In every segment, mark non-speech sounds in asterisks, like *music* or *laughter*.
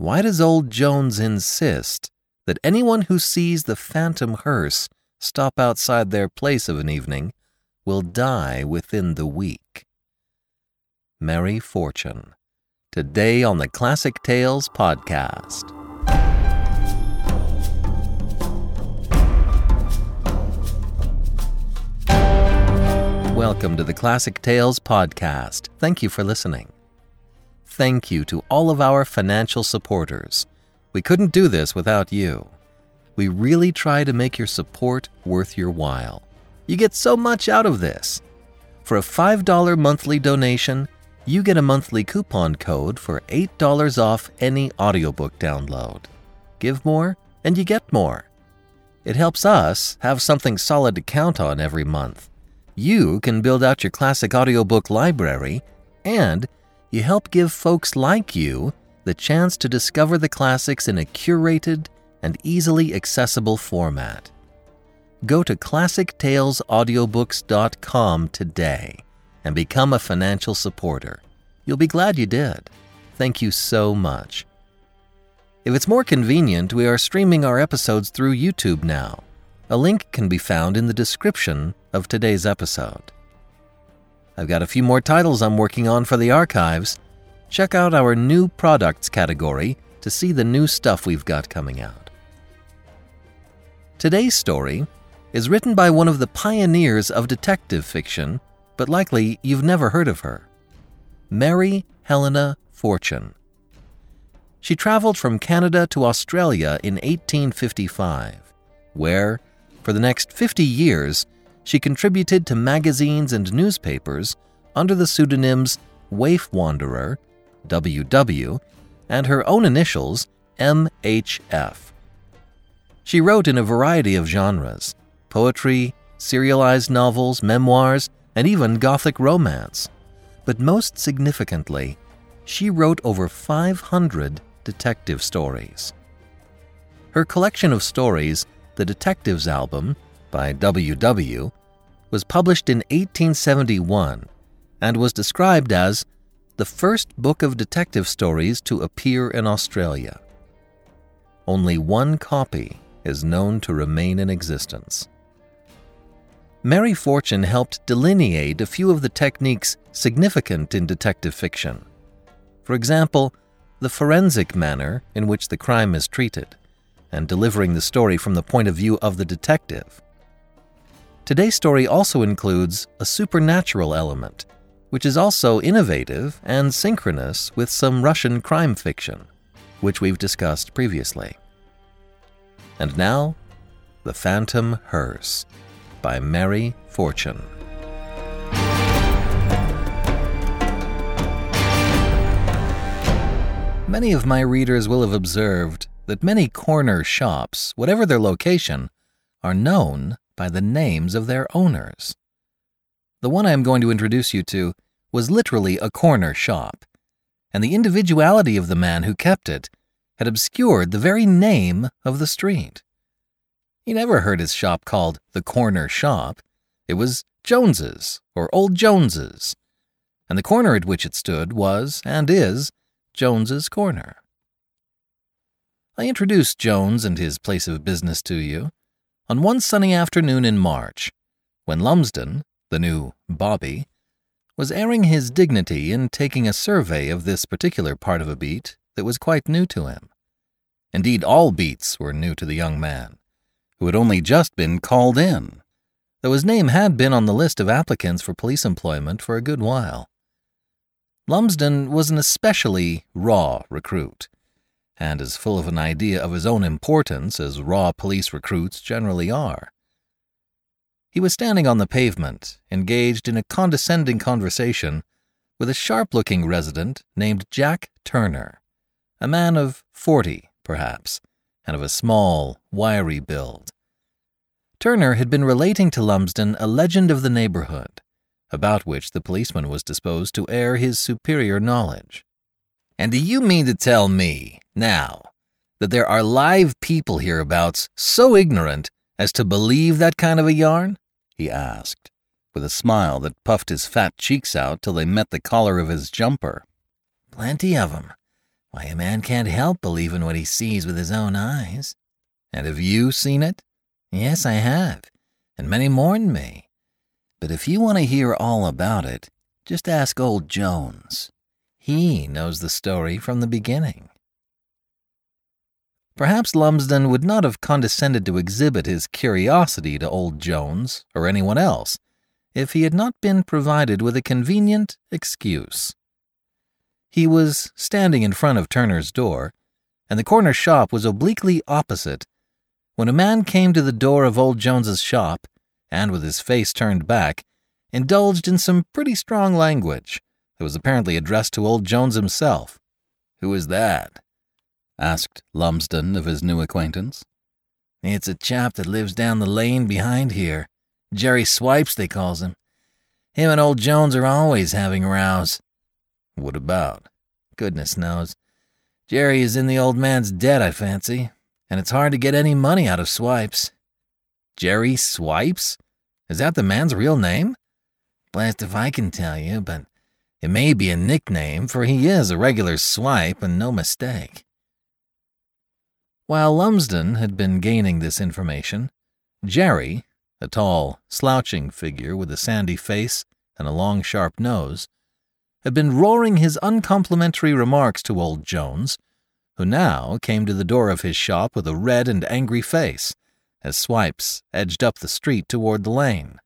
Why does old Jones insist that anyone who sees the phantom hearse stop outside their place of an evening will die within the week? Mary Fortune. Today on the Classic Tales podcast. Welcome to the Classic Tales podcast. Thank you for listening. Thank you to all of our financial supporters. We couldn't do this without you. We really try to make your support worth your while. You get so much out of this. For a $5 monthly donation, you get a monthly coupon code for $8 off any audiobook download. Give more, and you get more. It helps us have something solid to count on every month. You can build out your classic audiobook library, and you help give folks like you the chance to discover the classics in a curated and easily accessible format. Go to classictalesaudiobooks.com today and become a financial supporter. You'll be glad you did. Thank you so much. If it's more convenient, we are streaming our episodes through YouTube now. A link can be found in the description of today's episode. I've got a few more titles I'm working on for the archives. Check out our new products category to see the new stuff we've got coming out. Today's story is written by one of the pioneers of detective fiction, but likely you've never heard of her Mary Helena Fortune. She traveled from Canada to Australia in 1855, where, for the next 50 years, she contributed to magazines and newspapers under the pseudonyms Waif Wanderer, WW, and her own initials, MHF. She wrote in a variety of genres poetry, serialized novels, memoirs, and even Gothic romance. But most significantly, she wrote over 500 detective stories. Her collection of stories, The Detectives Album, by WW, was published in 1871 and was described as the first book of detective stories to appear in Australia. Only one copy is known to remain in existence. Mary Fortune helped delineate a few of the techniques significant in detective fiction. For example, the forensic manner in which the crime is treated, and delivering the story from the point of view of the detective. Today's story also includes a supernatural element, which is also innovative and synchronous with some Russian crime fiction, which we've discussed previously. And now, The Phantom Hearse by Mary Fortune. Many of my readers will have observed that many corner shops, whatever their location, are known by the names of their owners. The one I am going to introduce you to was literally a corner shop, and the individuality of the man who kept it had obscured the very name of the street. He never heard his shop called the corner shop. It was Jones's or Old Jones's, and the corner at which it stood was and is Jones's Corner. I introduced Jones and his place of business to you on one sunny afternoon in March, when Lumsden, the new Bobby, was airing his dignity in taking a survey of this particular part of a beat that was quite new to him. Indeed, all beats were new to the young man, who had only just been called in, though his name had been on the list of applicants for police employment for a good while. Lumsden was an especially raw recruit, and as full of an idea of his own importance as raw police recruits generally are. He was standing on the pavement, engaged in a condescending conversation with a sharp looking resident named Jack Turner, a man of forty, perhaps, and of a small, wiry build. Turner had been relating to Lumsden a legend of the neighborhood, about which the policeman was disposed to air his superior knowledge. And do you mean to tell me, now, that there are live people hereabouts so ignorant as to believe that kind of a yarn? he asked, with a smile that puffed his fat cheeks out till they met the collar of his jumper. Plenty of 'em. Why, a man can't help believing what he sees with his own eyes. And have you seen it? Yes, I have, and many more'n me. But if you want to hear all about it, just ask old Jones. He knows the story from the beginning. Perhaps Lumsden would not have condescended to exhibit his curiosity to old Jones or anyone else if he had not been provided with a convenient excuse. He was standing in front of Turner's door, and the corner shop was obliquely opposite, when a man came to the door of old Jones's shop and, with his face turned back, indulged in some pretty strong language that was apparently addressed to old Jones himself. Who is that? Asked Lumsden of his new acquaintance. It's a chap that lives down the lane behind here. Jerry Swipes, they calls him. Him and old Jones are always having rows. What about? Goodness knows. Jerry is in the old man's debt, I fancy, and it's hard to get any money out of Swipes. Jerry Swipes? Is that the man's real name? Blast if I can tell you, but it may be a nickname, for he is a regular swipe and no mistake. While Lumsden had been gaining this information, Jerry, a tall, slouching figure with a sandy face and a long, sharp nose, had been roaring his uncomplimentary remarks to old Jones, who now came to the door of his shop with a red and angry face, as Swipes edged up the street toward the lane.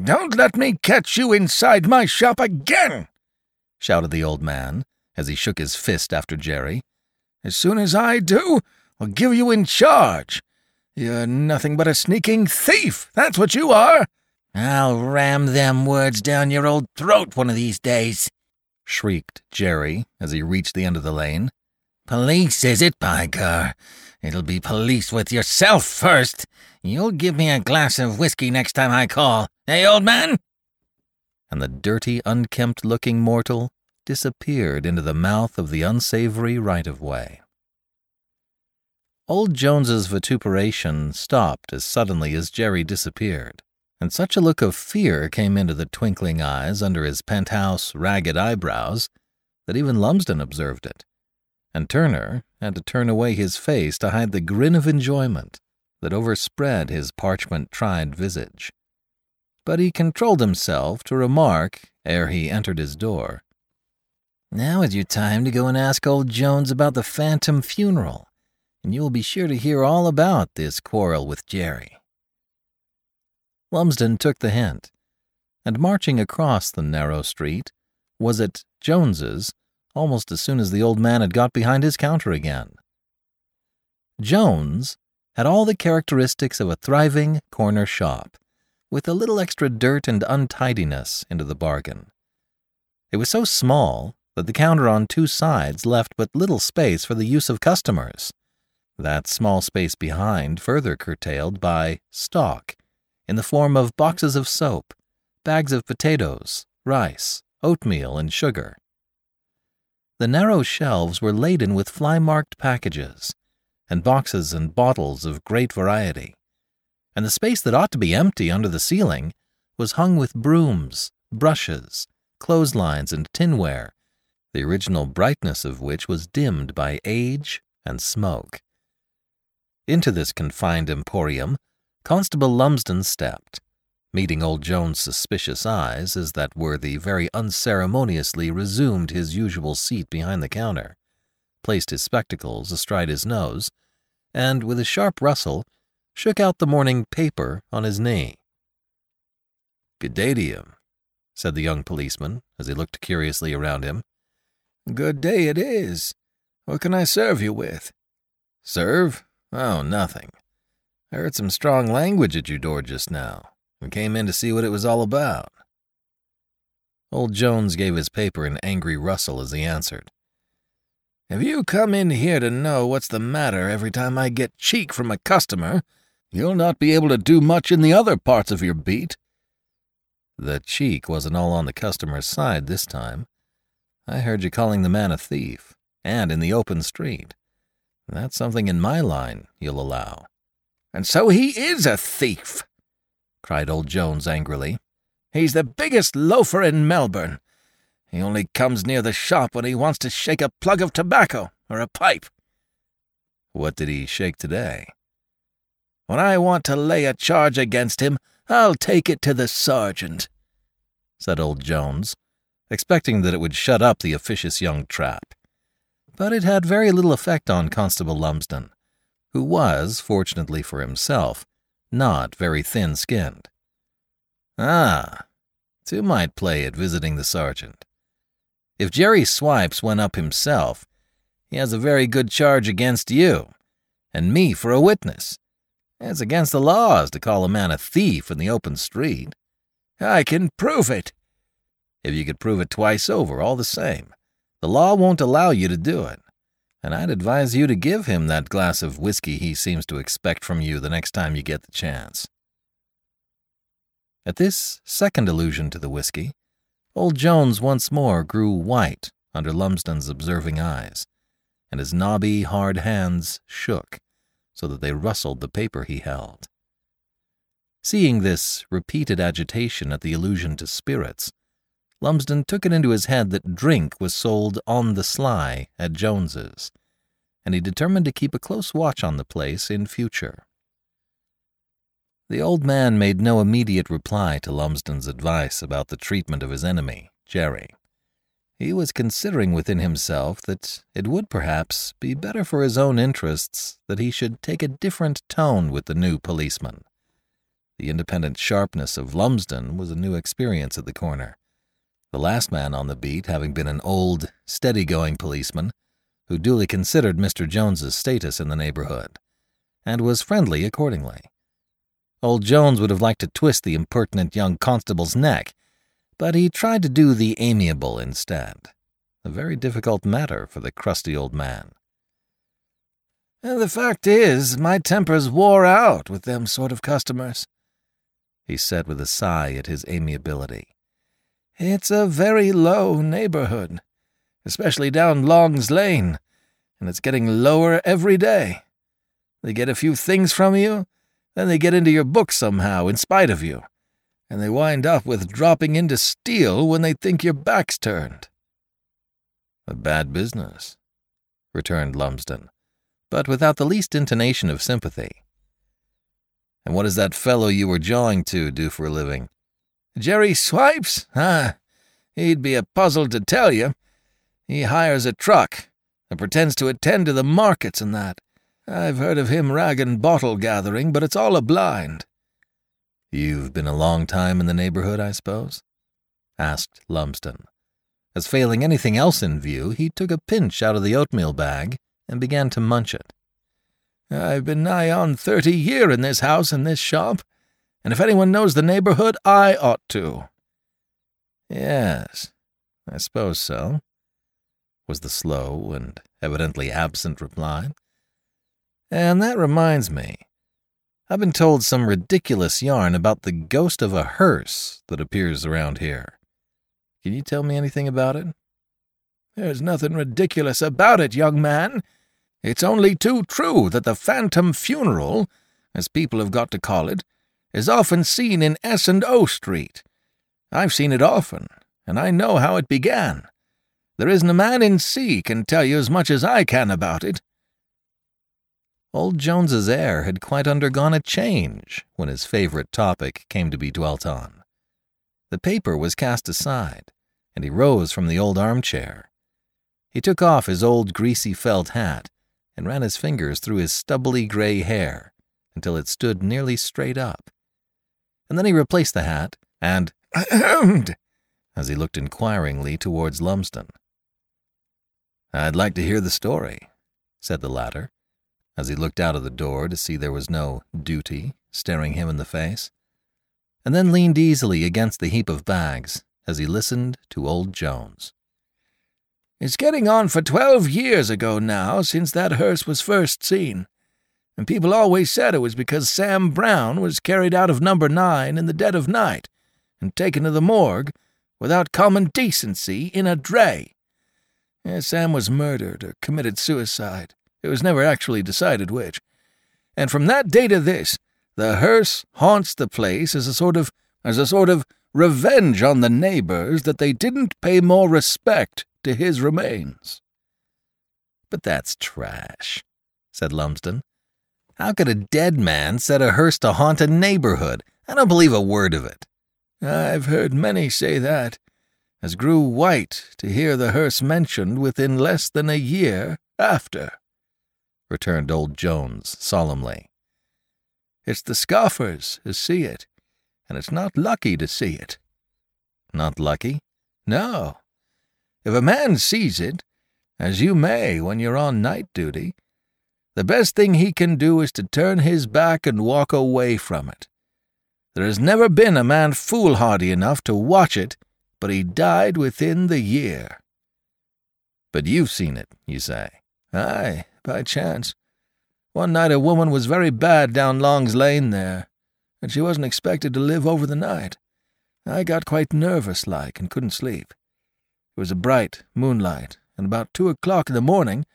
Don't let me catch you inside my shop again! shouted the old man as he shook his fist after Jerry. As soon as I do, I'll give you in charge. You're nothing but a sneaking thief, that's what you are. I'll ram them words down your old throat one of these days, shrieked Jerry as he reached the end of the lane. Police, is it, by? It'll be police with yourself first. You'll give me a glass of whiskey next time I call, eh, old man? And the dirty, unkempt looking mortal disappeared into the mouth of the unsavory right of way. Old Jones's vituperation stopped as suddenly as Jerry disappeared, and such a look of fear came into the twinkling eyes under his penthouse, ragged eyebrows that even Lumsden observed it, and Turner had to turn away his face to hide the grin of enjoyment that overspread his parchment-tried visage. But he controlled himself to remark, ere he entered his door, Now is your time to go and ask old Jones about the phantom funeral and you will be sure to hear all about this quarrel with Jerry. Lumsden took the hint, and marching across the narrow street, was at Jones's almost as soon as the old man had got behind his counter again. Jones had all the characteristics of a thriving corner shop, with a little extra dirt and untidiness into the bargain. It was so small that the counter on two sides left but little space for the use of customers that small space behind further curtailed by stock in the form of boxes of soap, bags of potatoes, rice, oatmeal, and sugar. The narrow shelves were laden with fly marked packages, and boxes and bottles of great variety, and the space that ought to be empty under the ceiling was hung with brooms, brushes, clotheslines, and tinware, the original brightness of which was dimmed by age and smoke. Into this confined emporium, Constable Lumsden stepped, meeting old Jones's suspicious eyes as that worthy very unceremoniously resumed his usual seat behind the counter, placed his spectacles astride his nose, and with a sharp rustle, shook out the morning paper on his knee. Good day to you, said the young policeman as he looked curiously around him. Good day it is. What can I serve you with? Serve? Oh, nothing. I heard some strong language at your door just now, and came in to see what it was all about. Old Jones gave his paper an angry rustle as he answered. If you come in here to know what's the matter every time I get cheek from a customer, you'll not be able to do much in the other parts of your beat. The cheek wasn't all on the customer's side this time. I heard you calling the man a thief, and in the open street. That's something in my line, you'll allow. And so he is a thief, cried old Jones angrily. He's the biggest loafer in Melbourne. He only comes near the shop when he wants to shake a plug of tobacco or a pipe. What did he shake today? When I want to lay a charge against him, I'll take it to the sergeant, said old Jones, expecting that it would shut up the officious young trap. But it had very little effect on Constable Lumsden, who was, fortunately for himself, not very thin skinned. Ah, two might play at visiting the sergeant. If Jerry Swipes went up himself, he has a very good charge against you, and me for a witness. It's against the laws to call a man a thief in the open street. I can prove it. If you could prove it twice over, all the same. The law won't allow you to do it. And I'd advise you to give him that glass of whiskey he seems to expect from you the next time you get the chance. At this second allusion to the whiskey, old Jones once more grew white under Lumsden's observing eyes, and his knobby, hard hands shook so that they rustled the paper he held. Seeing this repeated agitation at the allusion to spirits, Lumsden took it into his head that drink was sold on the sly at Jones's, and he determined to keep a close watch on the place in future. The old man made no immediate reply to Lumsden's advice about the treatment of his enemy, Jerry. He was considering within himself that it would perhaps be better for his own interests that he should take a different tone with the new policeman. The independent sharpness of Lumsden was a new experience at the corner, the last man on the beat having been an old, steady-going policeman who duly considered Mr. Jones's status in the neighborhood, and was friendly accordingly. Old Jones would have liked to twist the impertinent young constable's neck but he tried to do the amiable instead, a very difficult matter for the crusty old man. The fact is, my temper's wore out with them sort of customers, he said with a sigh at his amiability. It's a very low neighborhood, especially down Long's Lane, and it's getting lower every day. They get a few things from you, then they get into your book somehow in spite of you and they wind up with dropping in to steal when they think your back's turned. A bad business, returned Lumsden, but without the least intonation of sympathy. And what does that fellow you were jawing to do for a living? Jerry Swipes? Ah, he'd be a puzzle to tell you. He hires a truck and pretends to attend to the markets and that. I've heard of him rag and bottle gathering, but it's all a blind. You've been a long time in the neighborhood, I suppose? asked Lumsden. As failing anything else in view, he took a pinch out of the oatmeal bag and began to munch it. I've been nigh on thirty year in this house and this shop, and if anyone knows the neighborhood, I ought to. Yes, I suppose so, was the slow and evidently absent reply. And that reminds me, I've been told some ridiculous yarn about the ghost of a hearse that appears around here. Can you tell me anything about it? There's nothing ridiculous about it, young man. It's only too true that the phantom funeral, as people have got to call it, is often seen in S and O Street. I've seen it often, and I know how it began. There isn't a man in C can tell you as much as I can about it. Old Jones's air had quite undergone a change when his favorite topic came to be dwelt on. The paper was cast aside, and he rose from the old armchair. He took off his old greasy felt hat and ran his fingers through his stubbly gray hair until it stood nearly straight up. And then he replaced the hat and ahemed as he looked inquiringly towards Lumsden. I'd like to hear the story, said the latter, as he looked out of the door to see there was no duty staring him in the face, and then leaned easily against the heap of bags as he listened to old Jones. It's getting on for twelve years ago now since that hearse was first seen, and people always said it was because Sam Brown was carried out of number nine in the dead of night and taken to the morgue without common decency in a dray. Yeah, Sam was murdered or committed suicide. It was never actually decided which. And from that day to this, the hearse haunts the place as a sort of as a sort of revenge on the neighbors that they didn't pay more respect to his remains. But that's trash, said Lumsden. How could a dead man set a hearse to haunt a neighborhood? I don't believe a word of it. I've heard many say that, as grew white to hear the hearse mentioned within less than a year after, returned old Jones solemnly. It's the scoffers who see it, and it's not lucky to see it. Not lucky? No. If a man sees it, as you may when you're on night duty, the best thing he can do is to turn his back and walk away from it. There has never been a man foolhardy enough to watch it, but he died within the year. But you've seen it, you say? Aye, by chance. One night a woman was very bad down Long's Lane there, and she wasn't expected to live over the night. I got quite nervous like and couldn't sleep. It was a bright moonlight, and about two o'clock in the morning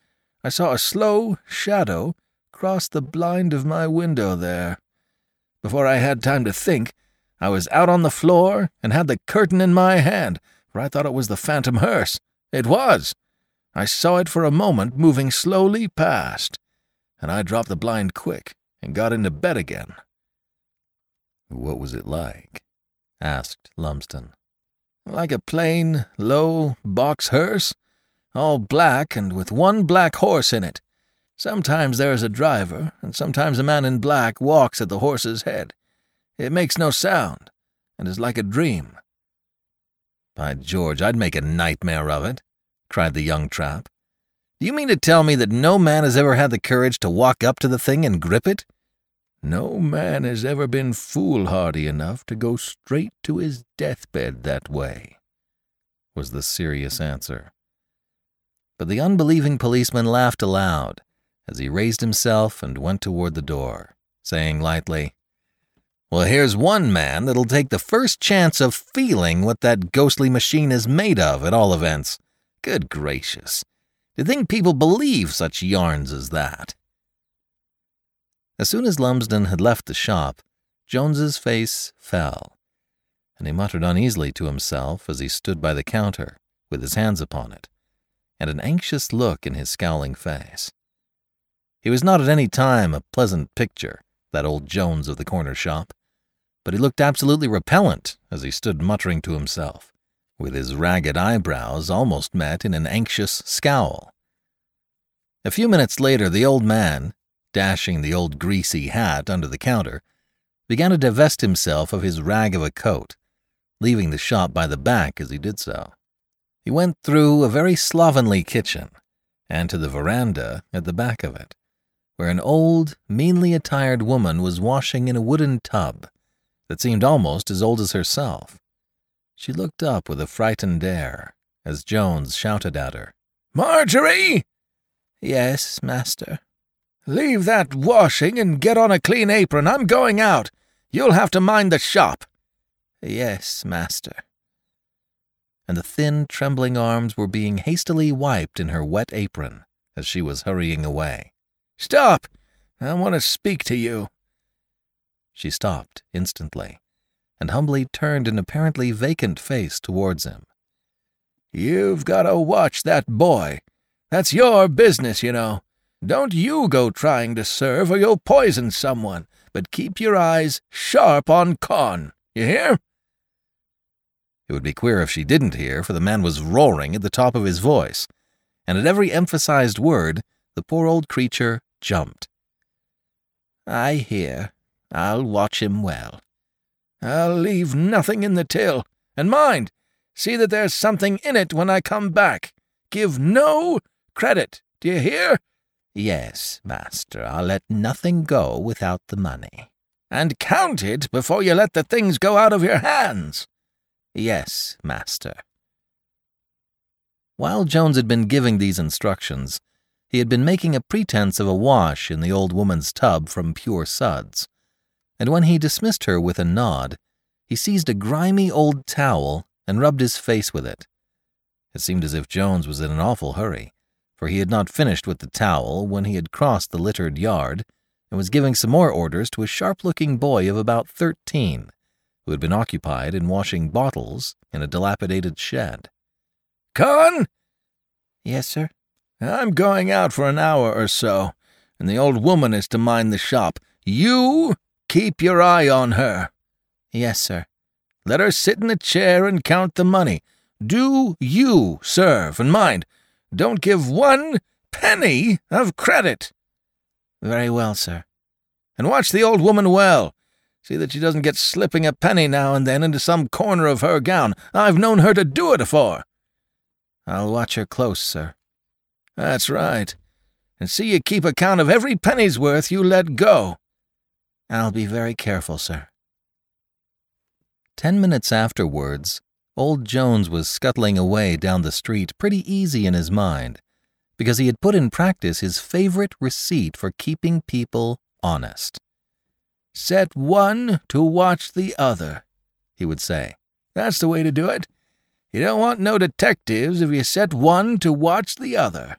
I saw a slow shadow cross the blind of my window there. Before I had time to think, I was out on the floor and had the curtain in my hand, for I thought it was the phantom hearse. It was. I saw it for a moment moving slowly past, and I dropped the blind quick and got into bed again. What was it like? asked Lumsden. Like a plain, low box hearse, all black and with one black horse in it. Sometimes there is a driver, and sometimes a man in black walks at the horse's head. It makes no sound, and is like a dream. By George, I'd make a nightmare of it, cried the young trap. Do you mean to tell me that no man has ever had the courage to walk up to the thing and grip it? No man has ever been foolhardy enough to go straight to his deathbed that way, was the serious answer. But the unbelieving policeman laughed aloud as he raised himself and went toward the door, saying lightly, Well, here's one man that'll take the first chance of feeling what that ghostly machine is made of, at all events. Good gracious. To think people believe such yarns as that. As soon as Lumsden had left the shop, Jones's face fell, and he muttered uneasily to himself as he stood by the counter, with his hands upon it, and an anxious look in his scowling face. He was not at any time a pleasant picture, that old Jones of the corner shop, but he looked absolutely repellent as he stood muttering to himself, with his ragged eyebrows almost met in an anxious scowl. A few minutes later, the old man, dashing the old greasy hat under the counter, began to divest himself of his rag of a coat, leaving the shop by the back as he did so. He went through a very slovenly kitchen and to the veranda at the back of it, where an old, meanly attired woman was washing in a wooden tub that seemed almost as old as herself. She looked up with a frightened air as Jones shouted at her, Marjorie! Yes, master. Leave that washing and get on a clean apron. I'm going out. You'll have to mind the shop. Yes, master. And the thin, trembling arms were being hastily wiped in her wet apron as she was hurrying away. Stop! I want to speak to you. She stopped instantly and humbly turned an apparently vacant face towards him. You've got to watch that boy. That's your business, you know. Don't you go trying to serve or you'll poison someone, but keep your eyes sharp on Con. You hear? It would be queer if she didn't hear, for the man was roaring at the top of his voice, and at every emphasized word, the poor old creature jumped. I hear. I'll watch him well. I'll leave nothing in the till. And mind, see that there's something in it when I come back. Give no credit. Do you hear? Yes, master. I'll let nothing go without the money. And count it before you let the things go out of your hands. Yes, master. While Jones had been giving these instructions, he had been making a pretense of a wash in the old woman's tub from pure suds, and when he dismissed her with a nod, he seized a grimy old towel and rubbed his face with it. It seemed as if Jones was in an awful hurry, for he had not finished with the towel when he had crossed the littered yard and was giving some more orders to a sharp looking boy of about thirteen, who had been occupied in washing bottles in a dilapidated shed. Con? Yes, sir. I'm going out for an hour or so, and the old woman is to mind the shop. You keep your eye on her. Yes, sir. Let her sit in a chair and count the money. Do you serve, and mind, don't give one penny of credit. Very well, sir. And watch the old woman well. See that she doesn't get slipping a penny now and then into some corner of her gown. I've known her to do it afore. I'll watch her close, sir. That's right. And see you keep account of every penny's worth you let go. I'll be very careful, sir. Ten minutes afterwards, old Jones was scuttling away down the street pretty easy in his mind, because he had put in practice his favorite receipt for keeping people honest. Set one to watch the other, he would say. That's the way to do it. You don't want no detectives if you set one to watch the other.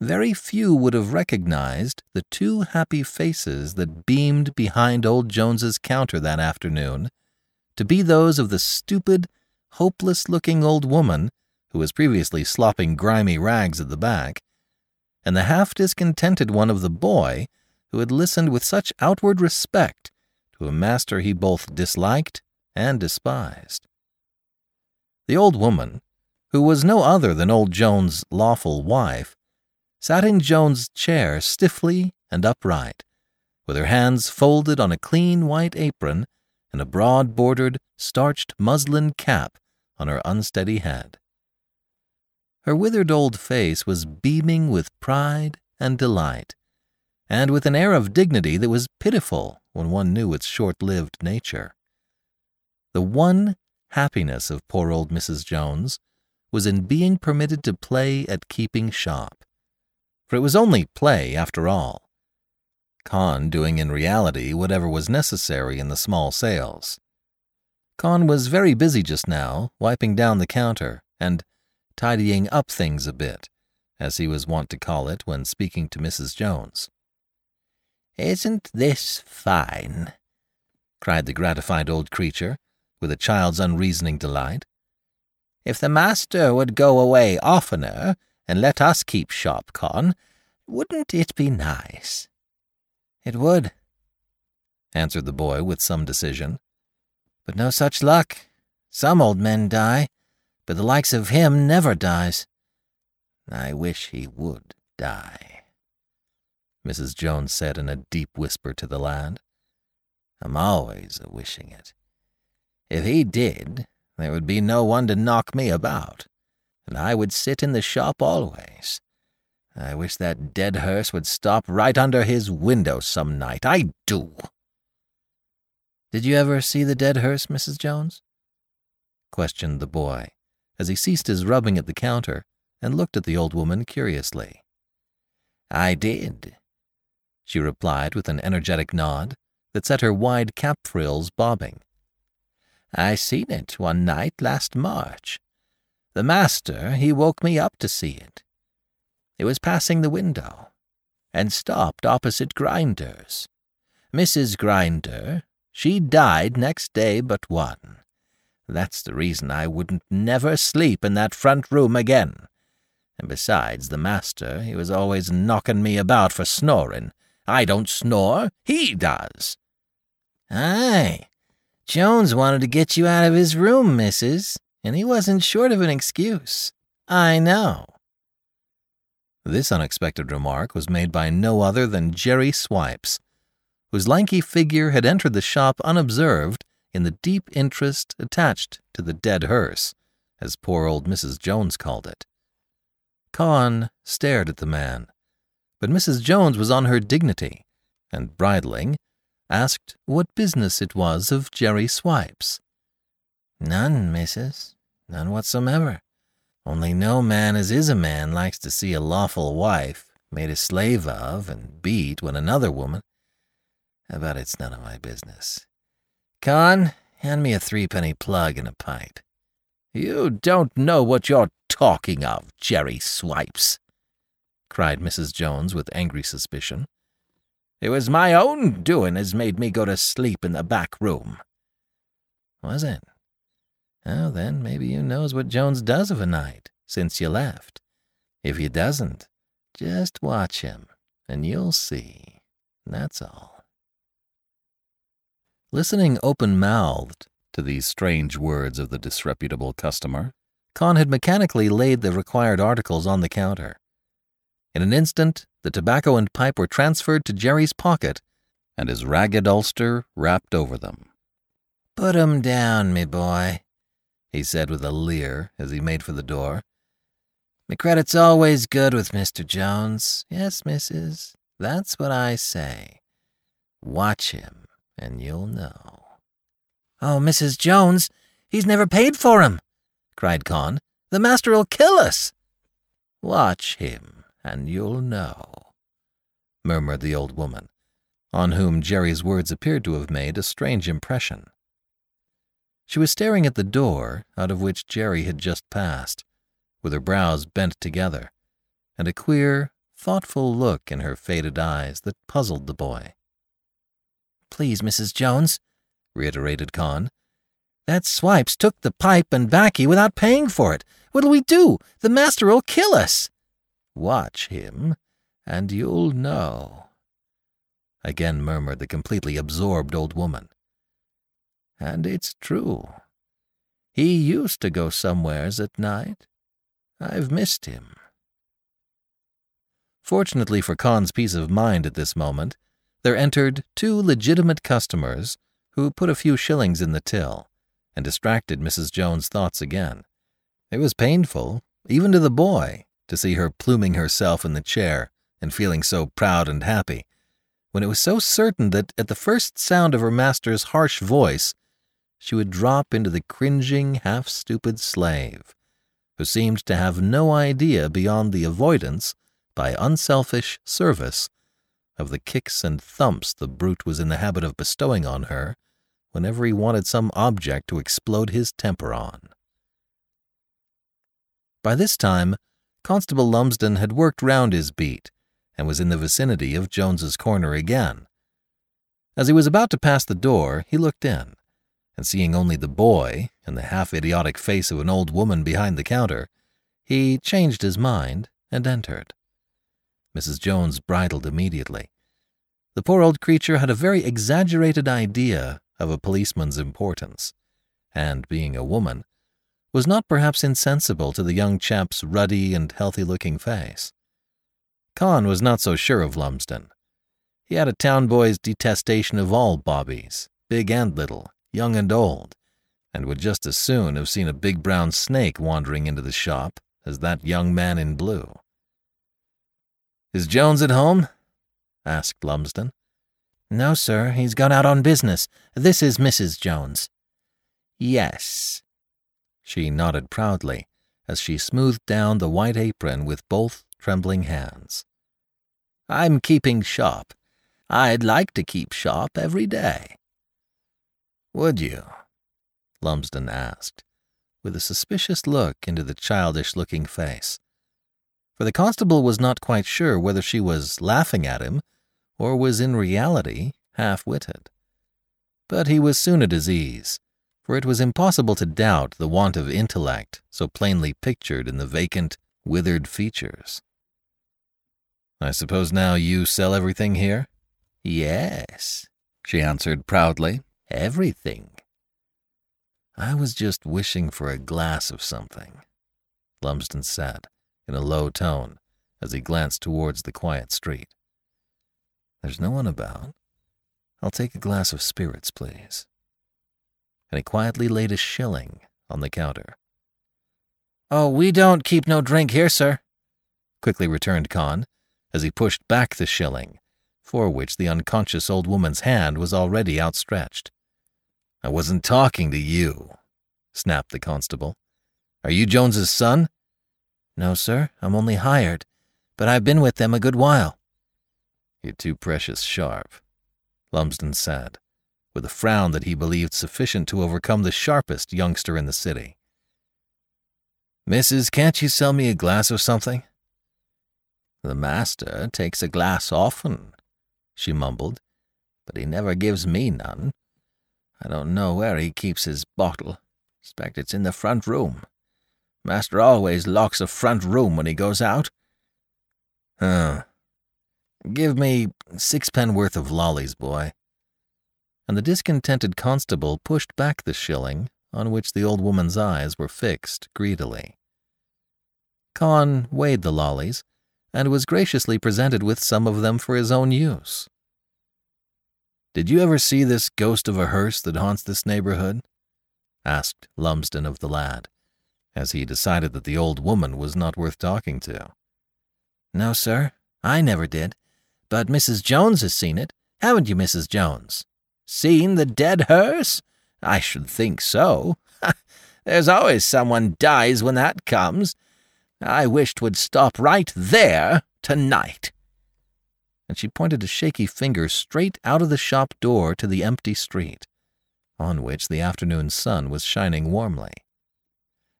Very few would have recognized the two happy faces that beamed behind old Jones's counter that afternoon to be those of the stupid, hopeless looking old woman who was previously slopping grimy rags at the back, and the half discontented one of the boy who had listened with such outward respect to a master he both disliked and despised. The old woman, who was no other than old Jones's lawful wife, sat in Jones's chair stiffly and upright, with her hands folded on a clean white apron and a broad bordered, starched muslin cap on her unsteady head. Her withered old face was beaming with pride and delight, and with an air of dignity that was pitiful when one knew its short lived nature. The one happiness of poor old Mrs. Jones was in being permitted to play at keeping shop. For it was only play, after all. Con doing in reality whatever was necessary in the small sales. Con was very busy just now, wiping down the counter and tidying up things a bit, as he was wont to call it when speaking to Mrs. Jones. Isn't this fine? cried the gratified old creature, with a child's unreasoning delight. If the master would go away oftener and let us keep shop, Con, wouldn't it be nice? It would, answered the boy with some decision. But no such luck. Some old men die, but the likes of him never dies. I wish he would die, Mrs. Jones said in a deep whisper to the lad. I'm always a wishing it. If he did, there would be no one to knock me about, and I would sit in the shop always. I wish that dead hearse would stop right under his window some night. I do. Did you ever see the dead hearse, Mrs. Jones? questioned the boy, as he ceased his rubbing at the counter and looked at the old woman curiously. I did, she replied with an energetic nod that set her wide cap frills bobbing. I seen it one night last March. The master, he woke me up to see it. It was passing the window, and stopped opposite Grinder's. Mrs. Grinder, she died next day but one. That's the reason I wouldn't never sleep in that front room again. And besides, the master, he was always knocking me about for snoring. I don't snore, he does. Aye, Jones wanted to get you out of his room, missus, and he wasn't short of an excuse. I know. This unexpected remark was made by no other than Jerry Swipes, whose lanky figure had entered the shop unobserved in the deep interest attached to the dead hearse, as poor old Mrs. Jones called it. Con stared at the man, but Mrs. Jones was on her dignity, and bridling, asked what business it was of Jerry Swipes. None, missus, none whatsoever. Only no man as is a man likes to see a lawful wife made a slave of and beat when another woman. But it's none of my business. Con, hand me a threepenny plug and a pipe. You don't know what you're talking of, Jerry Swipes, cried Mrs. Jones with angry suspicion. It was my own doing as made me go to sleep in the back room. Was it? Well, then, maybe you knows what Jones does of a night, since you left. If he doesn't, just watch him, and you'll see. That's all. Listening open-mouthed to these strange words of the disreputable customer, Con had mechanically laid the required articles on the counter. In an instant, the tobacco and pipe were transferred to Jerry's pocket, and his ragged ulster wrapped over them. Put 'em down, me boy, he said with a leer as he made for the door. Me credit's always good with Mr. Jones. Yes, missus, that's what I say. Watch him, and you'll know. Oh, Mrs. Jones, he's never paid for 'em, cried Con. The master'll kill us. Watch him, and you'll know, murmured the old woman, on whom Jerry's words appeared to have made a strange impression. She was staring at the door out of which Jerry had just passed, with her brows bent together, and a queer, thoughtful look in her faded eyes that puzzled the boy. Please, Mrs. Jones, reiterated Con. That Swipes took the pipe and baccy without paying for it. What'll we do? The master'll kill us. Watch him, and you'll know, again murmured the completely absorbed old woman. And it's true. He used to go somewheres at night. I've missed him. Fortunately for Con's peace of mind at this moment, there entered two legitimate customers who put a few shillings in the till and distracted Mrs. Jones' thoughts again. It was painful, even to the boy, to see her pluming herself in the chair and feeling so proud and happy, when it was so certain that at the first sound of her master's harsh voice, she would drop into the cringing, half stupid slave, who seemed to have no idea beyond the avoidance, by unselfish service, of the kicks and thumps the brute was in the habit of bestowing on her whenever he wanted some object to explode his temper on. By this time, Constable Lumsden had worked round his beat and was in the vicinity of Jones's corner again. As he was about to pass the door, he looked in and seeing only the boy and the half idiotic face of an old woman behind the counter, he changed his mind and entered. Mrs. Jones bridled immediately. The poor old creature had a very exaggerated idea of a policeman's importance, and, being a woman, was not perhaps insensible to the young chap's ruddy and healthy looking face. Con was not so sure of Lumsden. He had a town boy's detestation of all bobbies, big and little, young and old, and would just as soon have seen a big brown snake wandering into the shop as that young man in blue. Is Jones at home? asked Lumsden. No, sir, he's gone out on business. This is Mrs. Jones. Yes. She nodded proudly as she smoothed down the white apron with both trembling hands. I'm keeping shop. I'd like to keep shop every day. Would you? Lumsden asked, with a suspicious look into the childish looking face. For the constable was not quite sure whether she was laughing at him or was in reality half witted. But he was soon at his ease, for it was impossible to doubt the want of intellect so plainly pictured in the vacant, withered features. I suppose now you sell everything here? Yes, she answered proudly. Everything. I was just wishing for a glass of something. Lumsden said, in a low tone, as he glanced towards the quiet street. There's no one about. I'll take a glass of spirits, please. And he quietly laid a shilling on the counter. Oh, we don't keep no drink here, sir, quickly returned Con, as he pushed back the shilling, for which the unconscious old woman's hand was already outstretched. I wasn't talking to you, snapped the constable. Are you Jones's son? No, sir, I'm only hired, but I've been with them a good while. You're too precious sharp, Lumsden said, with a frown that he believed sufficient to overcome the sharpest youngster in the city. Missus, can't you sell me a glass or something? The master takes a glass often, she mumbled, but he never gives me none. I don't know where he keeps his bottle. Expect it's in the front room. Master always locks the front room when he goes out. Huh. Give me sixpence worth of lollies, boy. And the discontented constable pushed back the shilling, on which the old woman's eyes were fixed greedily. Con weighed the lollies, and was graciously presented with some of them for his own use. Did you ever see this ghost of a hearse that haunts this neighborhood? asked Lumsden of the lad, as he decided that the old woman was not worth talking to. No, sir, I never did, but Mrs. Jones has seen it. Haven't you, Mrs. Jones? Seen the dead hearse? I should think so. *laughs* There's always someone dies when that comes. I wish 'twould stop right there tonight and she pointed a shaky finger straight out of the shop door to the empty street, on which the afternoon sun was shining warmly.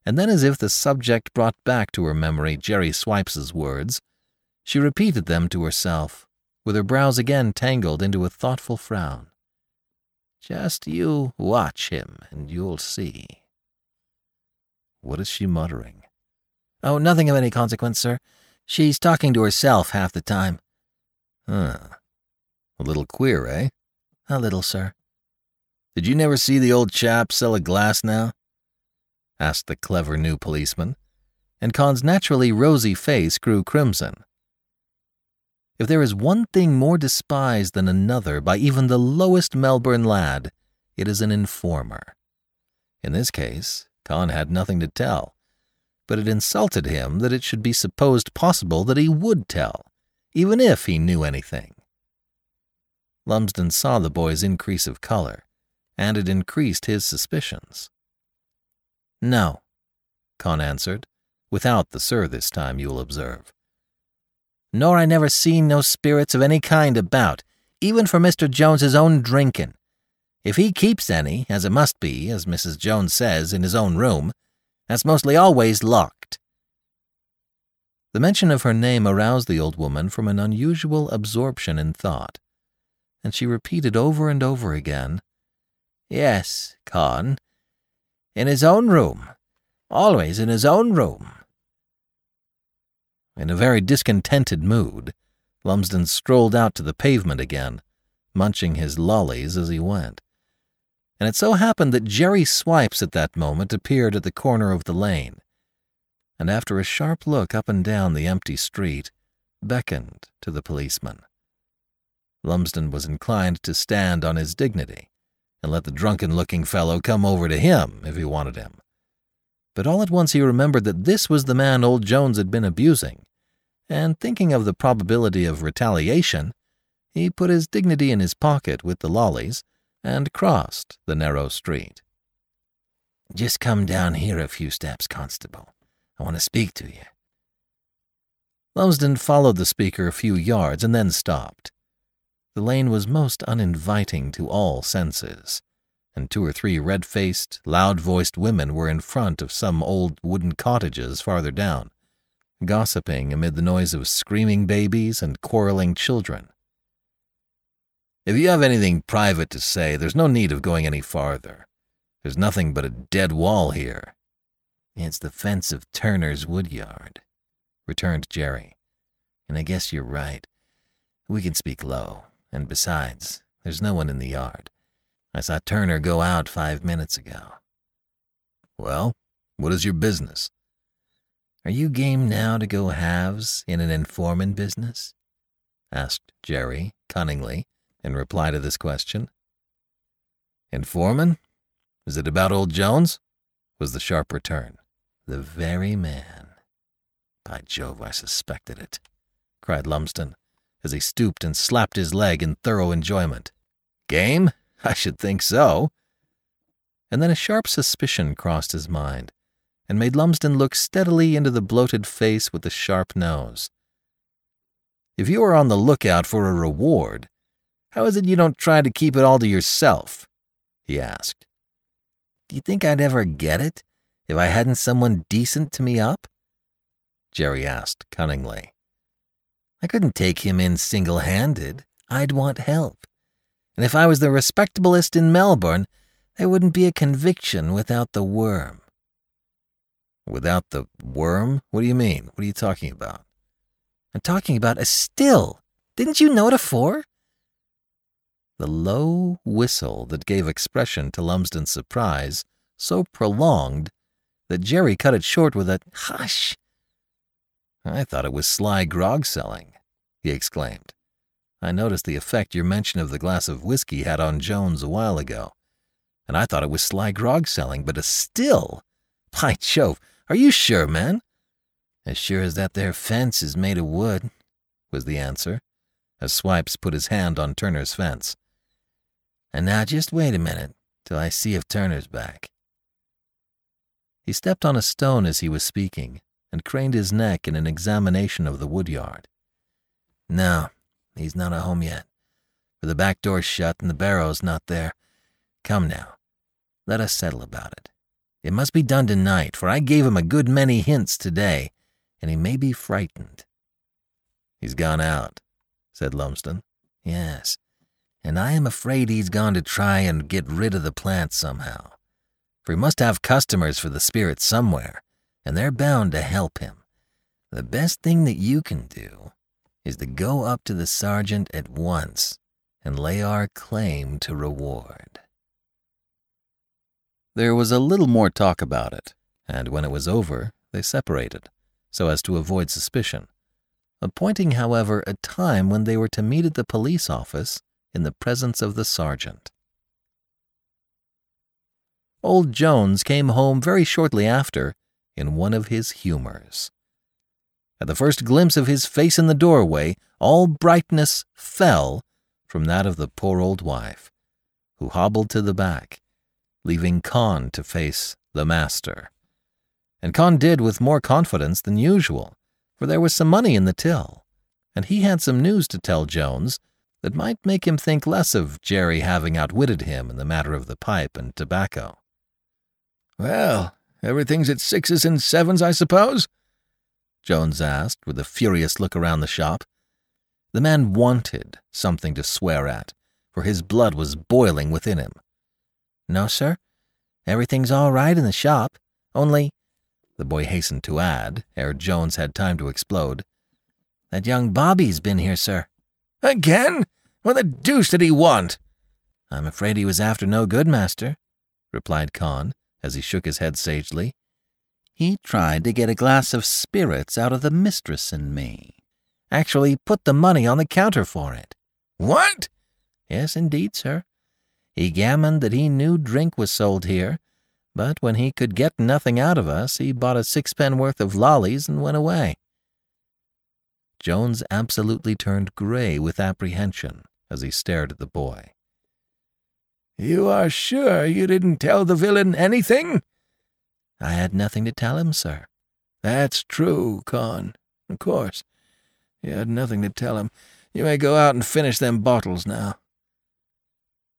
And then, as if the subject brought back to her memory Jerry Swipes's words, she repeated them to herself, with her brows again tangled into a thoughtful frown. Just you watch him, and you'll see. What is she muttering? Oh, nothing of any consequence, sir. She's talking to herself half the time. Huh. A little queer, eh? A little, sir. Did you never see the old chap sell a glass now? asked the clever new policeman, and Con's naturally rosy face grew crimson. If there is one thing more despised than another by even the lowest Melbourne lad, it is an informer. In this case, Con had nothing to tell, but it insulted him that it should be supposed possible that he would tell even if he knew anything. Lumsden saw the boy's increase of color, and it increased his suspicions. No, Con answered, without the sir this time, you'll observe. Nor I never seen no spirits of any kind about, even for Mr. Jones's own drinkin'. If he keeps any, as it must be, as Mrs. Jones says, in his own room, that's mostly always locked. The mention of her name aroused the old woman from an unusual absorption in thought, and she repeated over and over again, Yes, Con. In his own room. Always in his own room. In a very discontented mood, Lumsden strolled out to the pavement again, munching his lollies as he went. And it so happened that Jerry Swipes at that moment appeared at the corner of the lane and after a sharp look up and down the empty street, beckoned to the policeman. Lumsden was inclined to stand on his dignity and let the drunken looking fellow come over to him if he wanted him. But all at once he remembered that this was the man old Jones had been abusing, and thinking of the probability of retaliation, he put his dignity in his pocket with the lollies and crossed the narrow street. Just come down here a few steps, Constable, I want to speak to you. Lumsden followed the speaker a few yards and then stopped. The lane was most uninviting to all senses, and two or three red faced, loud voiced women were in front of some old wooden cottages farther down, gossiping amid the noise of screaming babies and quarreling children. If you have anything private to say, there's no need of going any farther. There's nothing but a dead wall here. It's the fence of Turner's woodyard, returned Jerry. And I guess you're right. We can speak low, and besides, there's no one in the yard. I saw Turner go out five minutes ago. Well, what is your business? Are you game now to go halves in an informant business? asked Jerry cunningly in reply to this question. Informant? Is it about old Jones? was the sharp return. The very man. By Jove, I suspected it, cried Lumsden, as he stooped and slapped his leg in thorough enjoyment. Game? I should think so. And then a sharp suspicion crossed his mind and made Lumsden look steadily into the bloated face with the sharp nose. If you are on the lookout for a reward, how is it you don't try to keep it all to yourself? he asked. Do you think I'd ever get it if I hadn't someone decent to me up? Jerry asked cunningly. I couldn't take him in single handed. I'd want help. And if I was the respectablest in Melbourne, there wouldn't be a conviction without the worm. Without the worm? What do you mean? What are you talking about? I'm talking about a still. Didn't you know it afore? The low whistle that gave expression to Lumsden's surprise so prolonged that Jerry cut it short with a hush. I thought it was sly grog selling, he exclaimed. I noticed the effect your mention of the glass of whiskey had on Jones a while ago, and I thought it was sly grog selling, but a still. By Jove, are you sure, man? As sure as that there fence is made of wood, was the answer, as Swipes put his hand on Turner's fence. And now just wait a minute till I see if Turner's back. He stepped on a stone as he was speaking and craned his neck in an examination of the woodyard. No, he's not at home yet, for the back door's shut and the barrow's not there. Come now, let us settle about it. It must be done tonight, for I gave him a good many hints today, and he may be frightened. He's gone out, said Lumsden. Yes, and I am afraid he's gone to try and get rid of the plant somehow. For he must have customers for the spirit somewhere, and they're bound to help him. The best thing that you can do is to go up to the sergeant at once and lay our claim to reward. There was a little more talk about it, and when it was over, they separated, so as to avoid suspicion, appointing, however, a time when they were to meet at the police office in the presence of the sergeant. Old Jones came home very shortly after in one of his humors. At the first glimpse of his face in the doorway, all brightness fell from that of the poor old wife, who hobbled to the back, leaving Con to face the master. And Con did with more confidence than usual, for there was some money in the till, and he had some news to tell Jones that might make him think less of Jerry having outwitted him in the matter of the pipe and tobacco. Well, everything's at sixes and sevens, I suppose? Jones asked, with a furious look around the shop. The man wanted something to swear at, for his blood was boiling within him. No, sir. Everything's all right in the shop. Only, the boy hastened to add, ere Jones had time to explode, that young Bobby's been here, sir. Again? What the deuce did he want? I'm afraid he was after no good, master, replied Con, as he shook his head sagely. He tried to get a glass of spirits out of the mistress and me. Actually put the money on the counter for it. What? Yes, indeed, sir. He gammoned that he knew drink was sold here, but when he could get nothing out of us, he bought a sixpence worth of lollies and went away. Jones absolutely turned gray with apprehension as he stared at the boy. You are sure you didn't tell the villain anything? I had nothing to tell him, sir. That's true, Con. Of course. You had nothing to tell him. You may go out and finish them bottles now.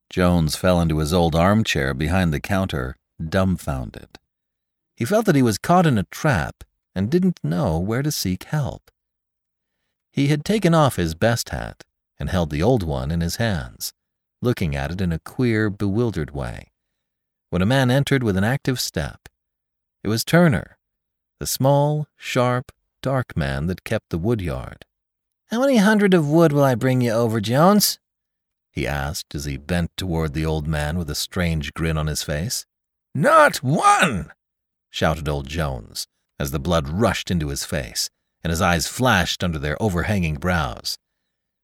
Jones fell into his old armchair behind the counter, dumbfounded. He felt that he was caught in a trap and didn't know where to seek help. He had taken off his best hat and held the old one in his hands, looking at it in a queer, bewildered way, when a man entered with an active step. It was Turner, the small, sharp, dark man that kept the woodyard. How many hundred of wood will I bring you over, Jones? He asked as he bent toward the old man with a strange grin on his face. Not one! shouted old Jones, as the blood rushed into his face and his eyes flashed under their overhanging brows.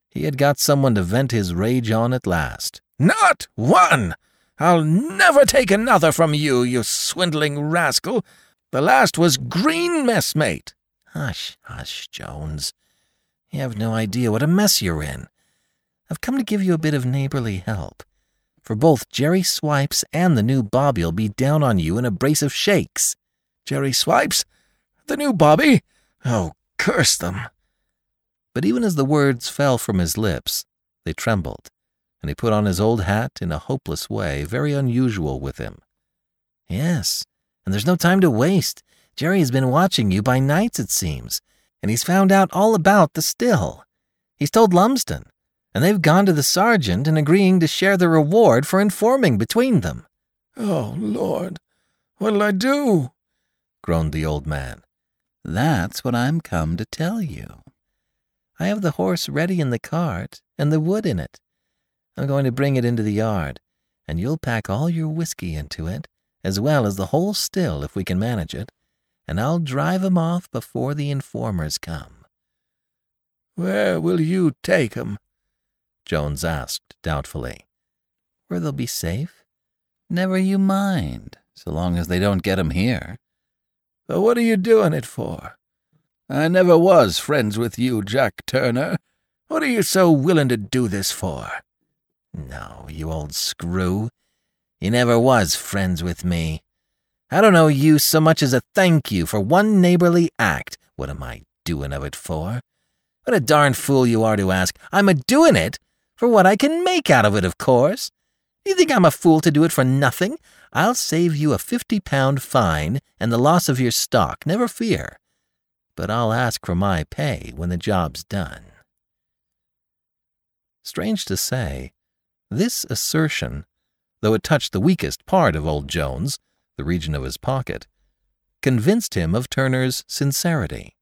He had got someone to vent his rage on at last. Not one! I'll never take another from you, you swindling rascal. The last was green, messmate. Hush, hush, Jones. You have no idea what a mess you're in. I've come to give you a bit of neighborly help. For both Jerry Swipes and the new Bobby'll be down on you in a brace of shakes. Jerry Swipes? The new Bobby? Oh, curse them. But even as the words fell from his lips, they trembled, and he put on his old hat in a hopeless way very unusual with him. Yes, and there's no time to waste. Jerry has been watching you by nights, it seems, and he's found out all about the still. He's told Lumsden, and they've gone to the sergeant and agreeing to share the reward for informing between them. Oh, Lord, what'll I do? groaned the old man. That's what I'm come to tell you. I have the horse ready in the cart and the wood in it. I'm going to bring it into the yard, and you'll pack all your whiskey into it, as well as the whole still if we can manage it, and I'll drive drive 'em off before the informers come. Where will you take take 'em? Jones asked doubtfully. Where they'll be safe. Never you mind, so long as they don't get 'em here. But what are you doing it for? I never was friends with you, Jack Turner. What are you so willing to do this for? No, you old screw. You never was friends with me. I don't owe you so much as a thank you for one neighborly act. What am I doing of it for? What a darn fool you are to ask. I'm a doing it for what I can make out of it, of course. You think I'm a fool to do it for nothing? I'll save you a fifty pound fine and the loss of your stock, never fear. But I'll ask for my pay when the job's done. Strange to say, this assertion, though it touched the weakest part of old Jones, the region of his pocket, convinced him of Turner's sincerity.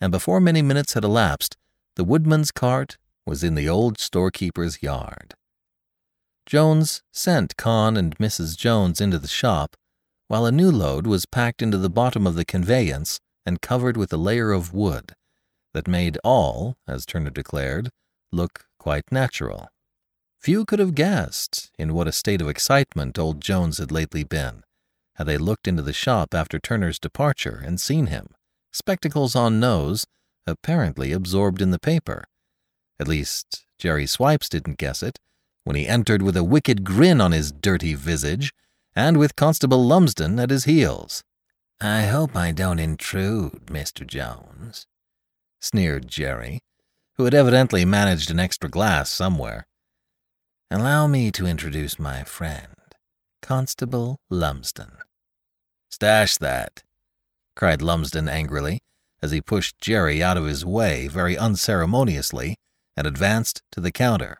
And before many minutes had elapsed, the woodman's cart was in the old storekeeper's yard. Jones sent Con and Mrs. Jones into the shop, while a new load was packed into the bottom of the conveyance and covered with a layer of wood that made all, as Turner declared, look quite natural. Few could have guessed in what a state of excitement old Jones had lately been, had they looked into the shop after Turner's departure and seen him, spectacles on nose, apparently absorbed in the paper. At least, Jerry Swipes didn't guess it, when he entered with a wicked grin on his dirty visage, and with Constable Lumsden at his heels. I hope I don't intrude, Mr. Jones, sneered Jerry, who had evidently managed an extra glass somewhere. Allow me to introduce my friend, Constable Lumsden. Stash that, cried Lumsden angrily, as he pushed Jerry out of his way very unceremoniously and advanced to the counter.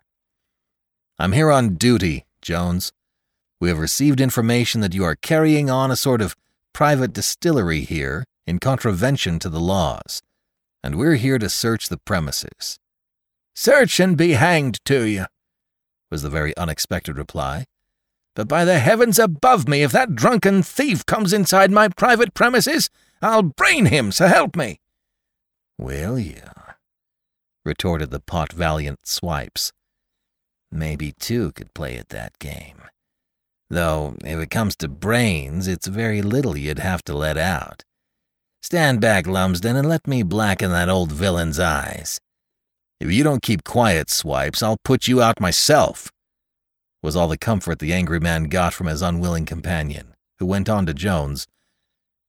I'm here on duty, Jones. We have received information that you are carrying on a sort of private distillery here in contravention to the laws, and we're here to search the premises. Search and be hanged to you, was the very unexpected reply. But by the heavens above me, if that drunken thief comes inside my private premises, I'll brain him, so help me. Will you? Retorted the pot valiant Swipes. Maybe two could play at that game. Though, if it comes to brains, it's very little you'd have to let out. Stand back, Lumsden, and let me blacken that old villain's eyes. If you don't keep quiet, Swipes, I'll put you out myself, was all the comfort the angry man got from his unwilling companion, who went on to Jones.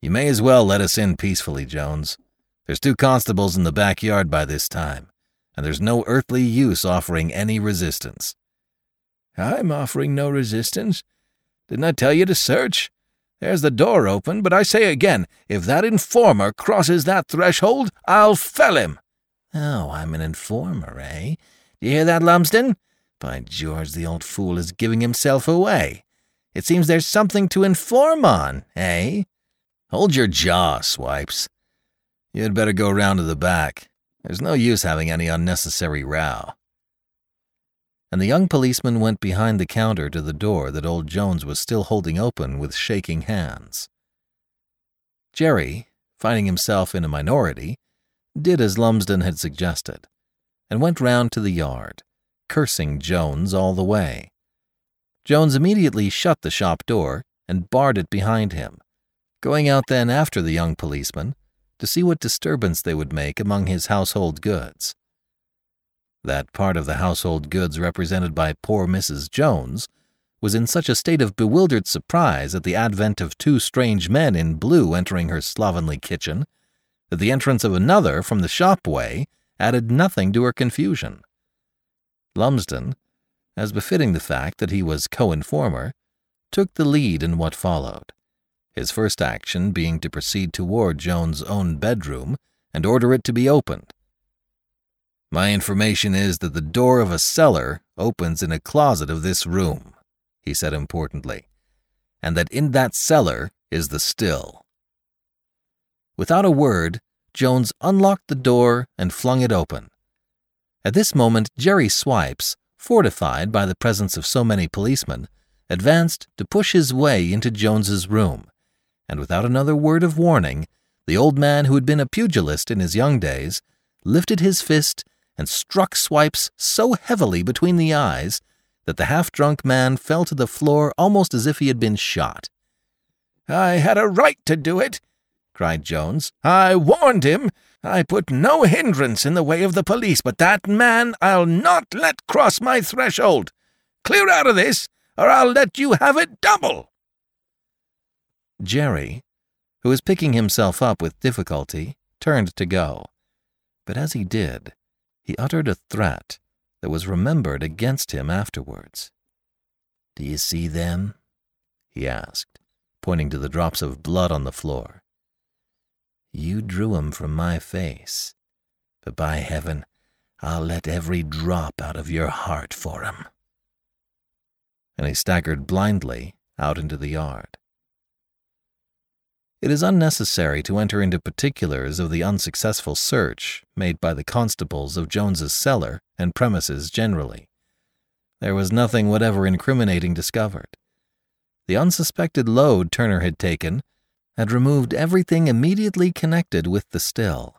You may as well let us in peacefully, Jones. There's two constables in the backyard by this time and there's no earthly use offering any resistance. I'm offering no resistance. Didn't I tell you to search? There's the door open, but I say again, if that informer crosses that threshold, I'll fell him. Oh, I'm an informer, eh? Do you hear that, Lumsden? By George, the old fool is giving himself away. It seems there's something to inform on, eh? Hold your jaw, Swipes. You'd better go round to the back. There's no use having any unnecessary row. And the young policeman went behind the counter to the door that old Jones was still holding open with shaking hands. Jerry, finding himself in a minority, did as Lumsden had suggested, and went round to the yard, cursing Jones all the way. Jones immediately shut the shop door and barred it behind him, going out then after the young policeman to see what disturbance they would make among his household goods. That part of the household goods represented by poor Mrs. Jones was in such a state of bewildered surprise at the advent of two strange men in blue entering her slovenly kitchen that the entrance of another from the shop way added nothing to her confusion. Lumsden, as befitting the fact that he was co informer, took the lead in what followed, his first action being to proceed toward Jones' own bedroom and order it to be opened. My information is that the door of a cellar opens in a closet of this room he said importantly, and that in that cellar is the still. Without a word, Jones unlocked the door and flung it open. At this moment, Jerry Swipes, fortified by the presence of so many policemen, advanced to push his way into Jones's room, and without another word of warning, the old man who had been a pugilist in his young days lifted his fist and struck Swipes so heavily between the eyes that the half drunk man fell to the floor almost as if he had been shot. I had a right to do it, cried Jones. I warned him. I put no hindrance in the way of the police, but that man I'll not let cross my threshold. Clear out of this, or I'll let you have it double. Jerry, who was picking himself up with difficulty, turned to go. But as he did, he uttered a threat that was remembered against him afterwards. Do you see them? he asked, pointing to the drops of blood on the floor. You drew 'em from my face, but by heaven, I'll let every drop out of your heart for 'em. And he staggered blindly out into the yard. It is unnecessary to enter into particulars of the unsuccessful search made by the constables of Jones's cellar and premises generally. There was nothing whatever incriminating discovered. The unsuspected load Turner had taken had removed everything immediately connected with the still,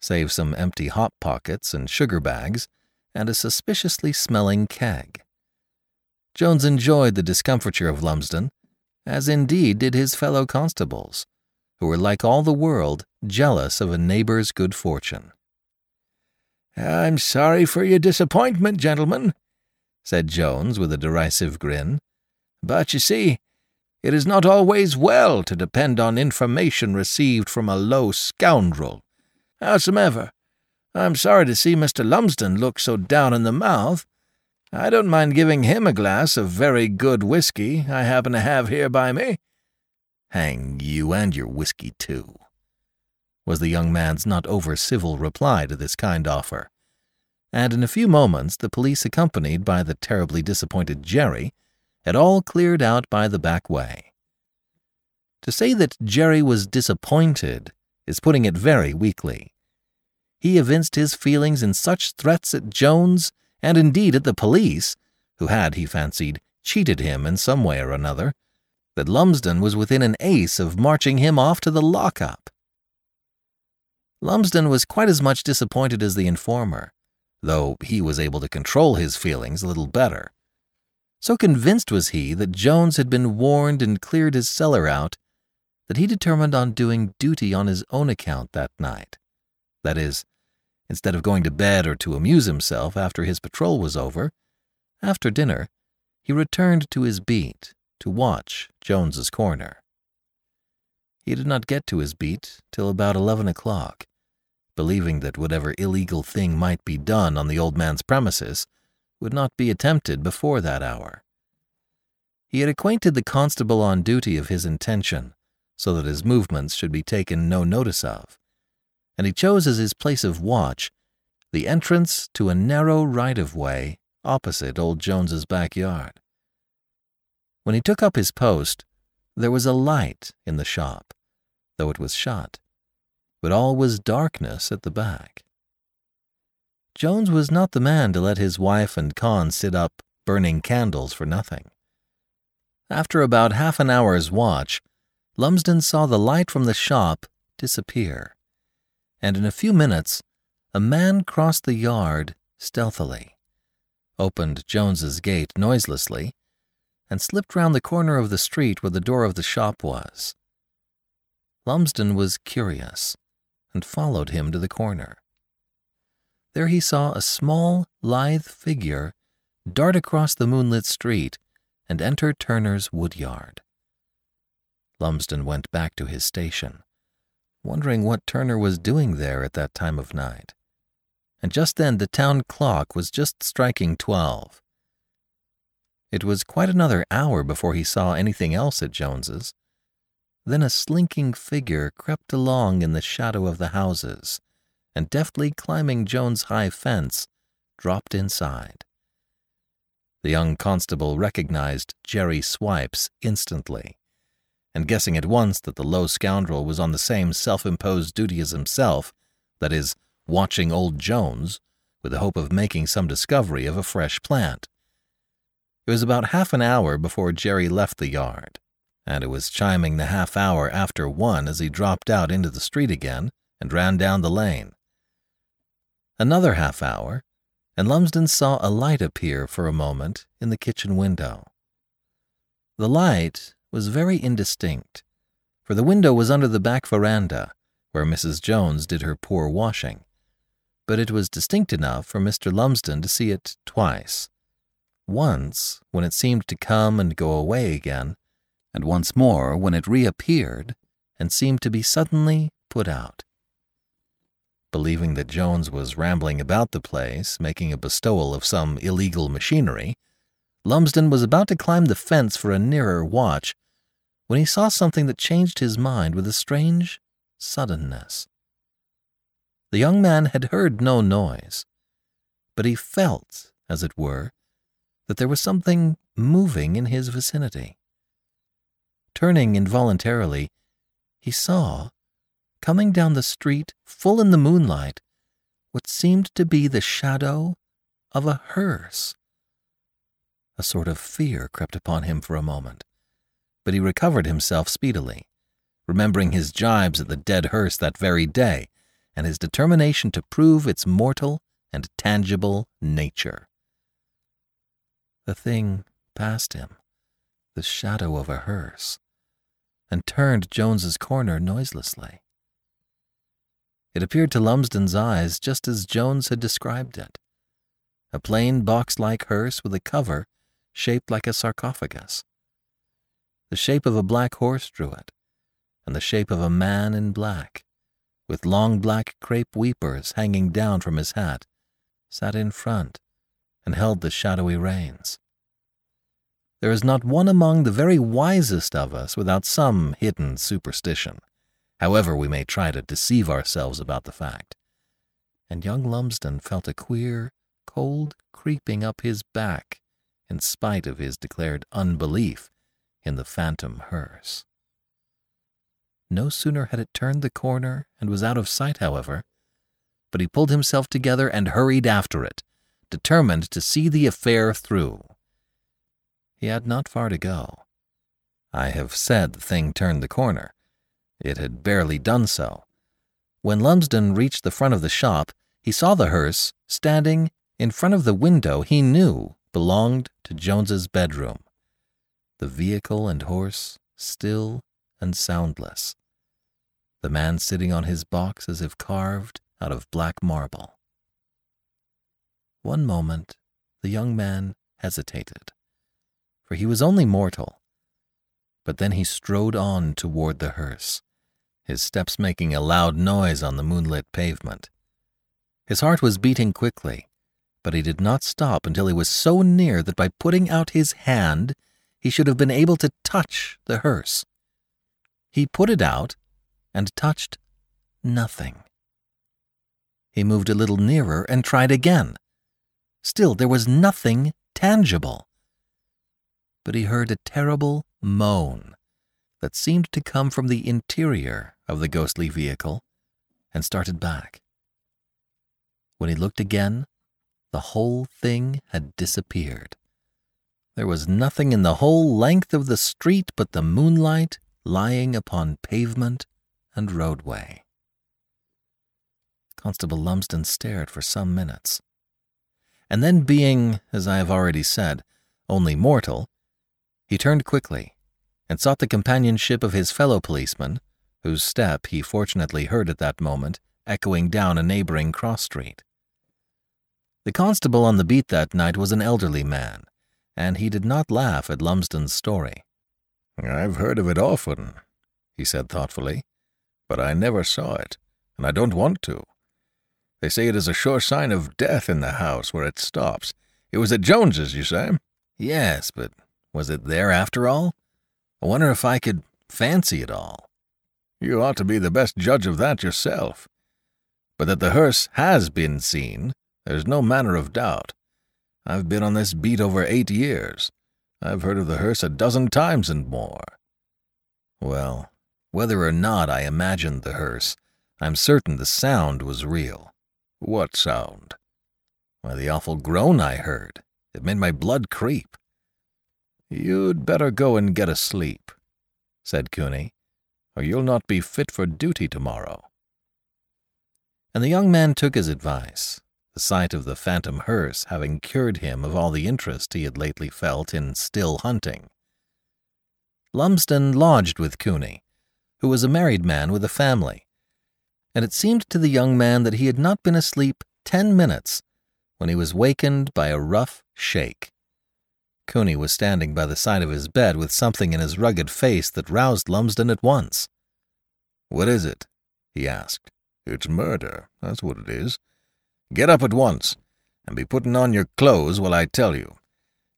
save some empty hop pockets and sugar bags and a suspiciously smelling keg. Jones enjoyed the discomfiture of Lumsden, as indeed did his fellow constables who were, like all the world, jealous of a neighbor's good fortune. I'm sorry for your disappointment, gentlemen, said Jones with a derisive grin. But you see, it is not always well to depend on information received from a low scoundrel. Howsomever, I'm sorry to see Mr. Lumsden look so down in the mouth. I don't mind giving him a glass of very good whiskey I happen to have here by me. Hang you and your whiskey, too, was the young man's not over civil reply to this kind offer. And in a few moments, the police, accompanied by the terribly disappointed Jerry, had all cleared out by the back way. To say that Jerry was disappointed is putting it very weakly. He evinced his feelings in such threats at Jones, and indeed at the police, who had, he fancied, cheated him in some way or another, that Lumsden was within an ace of marching him off to the lockup. Lumsden was quite as much disappointed as the informer, though he was able to control his feelings a little better. So convinced was he that Jones had been warned and cleared his cellar out that he determined on doing duty on his own account that night. That is, instead of going to bed or to amuse himself after his patrol was over, after dinner, he returned to his beat to watch Jones's corner. He did not get to his beat till about eleven o'clock, believing that whatever illegal thing might be done on the old man's premises would not be attempted before that hour. He had acquainted the constable on duty of his intention, so that his movements should be taken no notice of, and he chose as his place of watch the entrance to a narrow right of way opposite old Jones's backyard. When he took up his post, there was a light in the shop, though it was shut, but all was darkness at the back. Jones was not the man to let his wife and Con sit up burning candles for nothing. After about half an hour's watch, Lumsden saw the light from the shop disappear, and in a few minutes a man crossed the yard stealthily, opened Jones's gate noiselessly, and slipped round the corner of the street where the door of the shop was. Lumsden was curious and followed him to the corner. There he saw a small, lithe figure dart across the moonlit street and enter Turner's woodyard. Lumsden went back to his station, wondering what Turner was doing there at that time of night. And just then the town clock was just striking twelve. It was quite another hour before he saw anything else at Jones's. Then a slinking figure crept along in the shadow of the houses, and deftly climbing Jones' high fence, dropped inside. The young constable recognized Jerry Swipes instantly, and guessing at once that the low scoundrel was on the same self imposed duty as himself, that is, watching old Jones, with the hope of making some discovery of a fresh plant. It was about half an hour before Jerry left the yard, and it was chiming the half hour after one as he dropped out into the street again and ran down the lane. Another half hour, and Lumsden saw a light appear for a moment in the kitchen window. The light was very indistinct, for the window was under the back veranda, where Mrs. Jones did her poor washing, but it was distinct enough for Mr. Lumsden to see it twice. Once, when it seemed to come and go away again, and once more when it reappeared and seemed to be suddenly put out. Believing that Jones was rambling about the place, making a bestowal of some illegal machinery, Lumsden was about to climb the fence for a nearer watch when he saw something that changed his mind with a strange suddenness. The young man had heard no noise, but he felt, as it were, that there was something moving in his vicinity. Turning involuntarily, he saw, coming down the street full in the moonlight, what seemed to be the shadow of a hearse. A sort of fear crept upon him for a moment, but he recovered himself speedily, remembering his jibes at the dead hearse that very day and his determination to prove its mortal and tangible nature. The thing passed him, the shadow of a hearse, and turned Jones's corner noiselessly. It appeared to Lumsden's eyes just as Jones had described it a plain box like hearse with a cover shaped like a sarcophagus. The shape of a black horse drew it, and the shape of a man in black, with long black crepe weepers hanging down from his hat, sat in front and held the shadowy reins. There is not one among the very wisest of us without some hidden superstition however we may try to deceive ourselves about the fact. And young Lumsden felt a queer, cold creeping up his back in spite of his declared unbelief in the phantom hearse. No sooner had it turned the corner and was out of sight, however, but he pulled himself together and hurried after it, determined to see the affair through. He had not far to go. I have said the thing turned the corner, it had barely done so. When Lumsden reached the front of the shop, he saw the hearse standing in front of the window he knew belonged to Jones's bedroom. The vehicle and horse still and soundless. The man sitting on his box as if carved out of black marble. One moment the young man hesitated, for he was only mortal. But then he strode on toward the hearse, his steps making a loud noise on the moonlit pavement. His heart was beating quickly, but he did not stop until he was so near that by putting out his hand he should have been able to touch the hearse. He put it out and touched nothing. He moved a little nearer and tried again. Still, there was nothing tangible. But he heard a terrible moan that seemed to come from the interior of the ghostly vehicle and started back. When he looked again, the whole thing had disappeared. There was nothing in the whole length of the street but the moonlight lying upon pavement and roadway. Constable Lumsden stared for some minutes. And then, being, as I have already said, only mortal, he turned quickly and sought the companionship of his fellow policeman, whose step he fortunately heard at that moment echoing down a neighboring cross street. The constable on the beat that night was an elderly man, and he did not laugh at Lumsden's story. I've heard of it often, he said thoughtfully, but I never saw it, and I don't want to. They say it is a sure sign of death in the house where it stops. It was at Jones's, you say? Yes, but was it there after all? I wonder if I could fancy it all. You ought to be the best judge of that yourself. But that the hearse has been seen, there's no manner of doubt. I've been on this beat over eight years. I've heard of the hearse a dozen times and more. Well, whether or not I imagined the hearse, I'm certain the sound was real. What sound? Why, the awful groan I heard. It made my blood creep. You'd better go and get a sleep, said Cooney, or you'll not be fit for duty tomorrow. And the young man took his advice the sight of the phantom hearse having cured him of all the interest he had lately felt in still hunting. Lumsden lodged with Cooney, who was a married man with a family, and it seemed to the young man that he had not been asleep ten minutes when he was wakened by a rough shake. Cooney was standing by the side of his bed with something in his rugged face that roused Lumsden at once. What is it? he asked. It's murder, that's what it is. Get up at once, and be putting on your clothes while I tell you.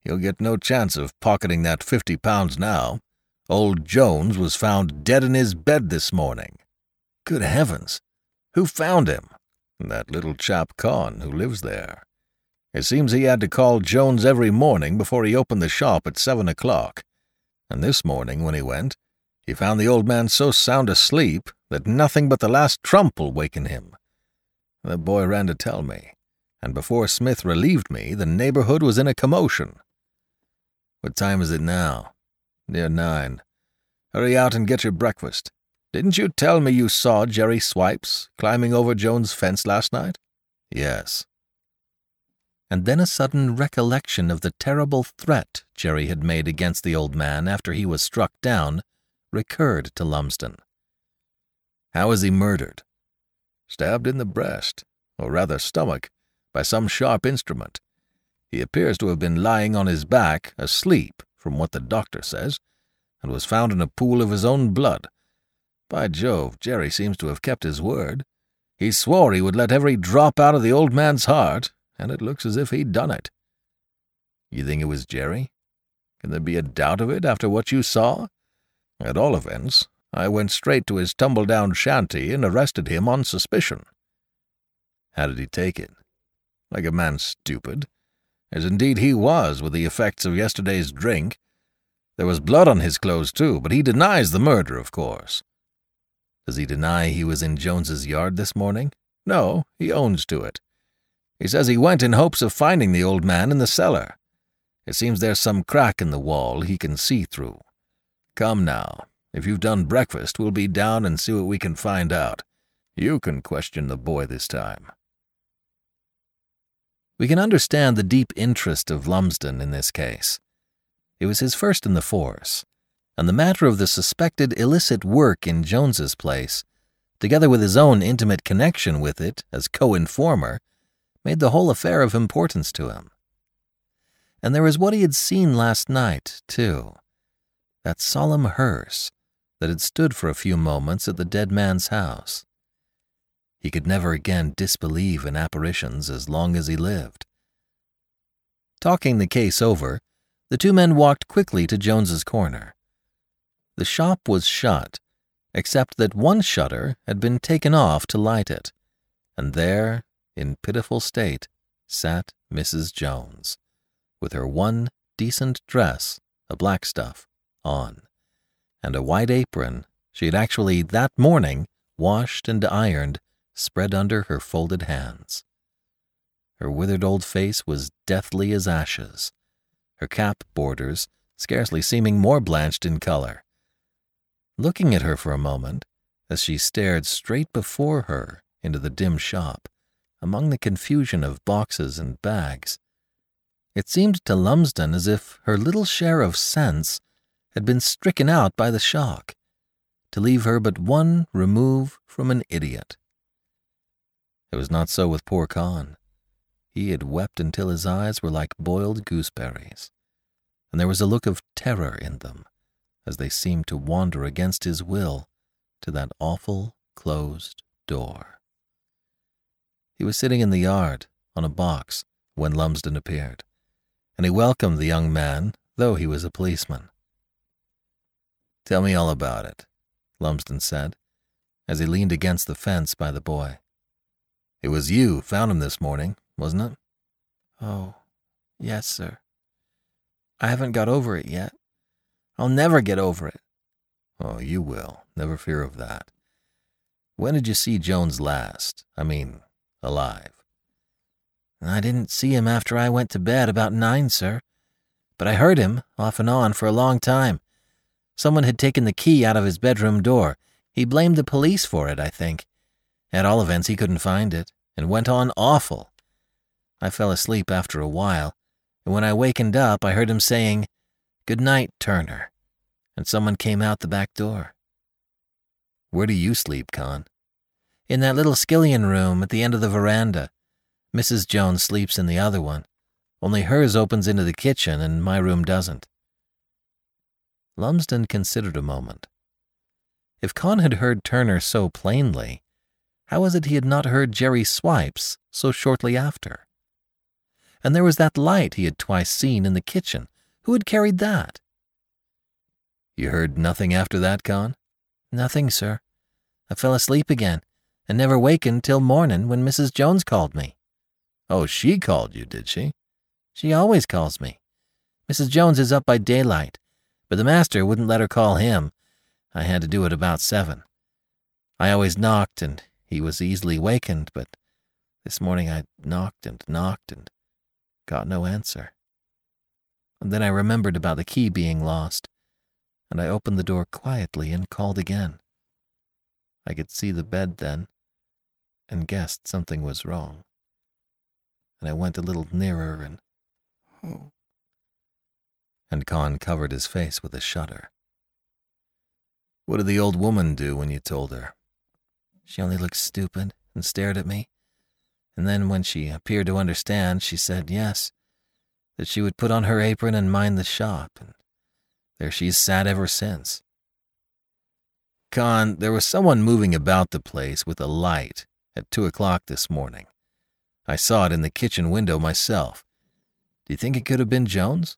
You'll get no chance of pocketing that fifty pounds now. Old Jones was found dead in his bed this morning. Good heavens! Who found him? That little chap Con, who lives there. It seems he had to call Jones every morning before he opened the shop at seven o'clock. And this morning, when he went, he found the old man so sound asleep that nothing but the last trump will waken him. The boy ran to tell me, and before Smith relieved me, the neighborhood was in a commotion. What time is it now? Near nine. Hurry out and get your breakfast. Didn't you tell me you saw Jerry Swipes climbing over Jones' fence last night? Yes. And then a sudden recollection of the terrible threat Jerry had made against the old man after he was struck down recurred to Lumsden. How was he murdered? stabbed in the breast, or rather stomach, by some sharp instrument. He appears to have been lying on his back, asleep, from what the doctor says, and was found in a pool of his own blood. By Jove, Jerry seems to have kept his word. He swore he would let every drop out of the old man's heart, and it looks as if he'd done it. You think it was Jerry? Can there be a doubt of it after what you saw? At all events, I went straight to his tumble-down shanty and arrested him on suspicion. How did he take it? Like a man stupid, as indeed he was with the effects of yesterday's drink. There was blood on his clothes, too, but he denies the murder, of course. Does he deny he was in Jones's yard this morning? No, he owns to it. He says he went in hopes of finding the old man in the cellar. It seems there's some crack in the wall he can see through. Come now, if you've done breakfast, we'll be down and see what we can find out. You can question the boy this time. We can understand the deep interest of Lumsden in this case. It was his first in the force, and the matter of the suspected illicit work in Jones's place, together with his own intimate connection with it as co-informer, made the whole affair of importance to him. And there was what he had seen last night, too. That solemn hearse, that had stood for a few moments at the dead man's house. He could never again disbelieve in apparitions as long as he lived. Talking the case over, the two men walked quickly to Jones's corner. The shop was shut, except that one shutter had been taken off to light it, and there, in pitiful state, sat Mrs. Jones, with her one decent dress, a black stuff, on and a white apron she had actually that morning washed and ironed spread under her folded hands. Her withered old face was deathly as ashes, her cap borders scarcely seeming more blanched in color. Looking at her for a moment, as she stared straight before her into the dim shop, among the confusion of boxes and bags. It seemed to Lumsden as if her little share of sense had been stricken out by the shock, to leave her but one remove from an idiot. It was not so with poor Con. He had wept until his eyes were like boiled gooseberries, and there was a look of terror in them as they seemed to wander against his will to that awful closed door. He was sitting in the yard on a box when Lumsden appeared, and he welcomed the young man, though he was a policeman. Tell me all about it, Lumsden said, as he leaned against the fence by the boy. It was you found him this morning, wasn't it? Oh, yes, sir. I haven't got over it yet. I'll never get over it. Oh, you will. Never fear of that. When did you see Jones last? I mean, alive. I didn't see him after I went to bed about nine, sir. But I heard him, off and on, for a long time. Someone had taken the key out of his bedroom door. He blamed the police for it, I think. At all events, he couldn't find it, and went on awful. I fell asleep after a while, and when I wakened up, I heard him saying, Good night, Turner, and someone came out the back door. Where do you sleep, Con? In that little skillion room at the end of the veranda. Mrs. Jones sleeps in the other one, only hers opens into the kitchen and my room doesn't. Lumsden considered a moment. If Con had heard Turner so plainly, how was it he had not heard Jerry Swipes so shortly after? And there was that light he had twice seen in the kitchen. Who had carried that? You heard nothing after that, Con? Nothing, sir. I fell asleep again and never wakened till morning when Mrs. Jones called me. Oh, she called you, did she? She always calls me. Mrs. Jones is up by daylight, but the master wouldn't let her call him. I had to do it about seven. I always knocked, and he was easily wakened, but this morning I knocked and knocked and got no answer. And then I remembered about the key being lost, and I opened the door quietly and called again. I could see the bed then, and guessed something was wrong. And I went a little nearer and. Oh. And Con covered his face with a shudder. What did the old woman do when you told her? She only looked stupid and stared at me. And then, when she appeared to understand, she said yes, that she would put on her apron and mind the shop, and there she's sat ever since. Con, there was someone moving about the place with a light at two o'clock this morning. I saw it in the kitchen window myself. Do you think it could have been Jones?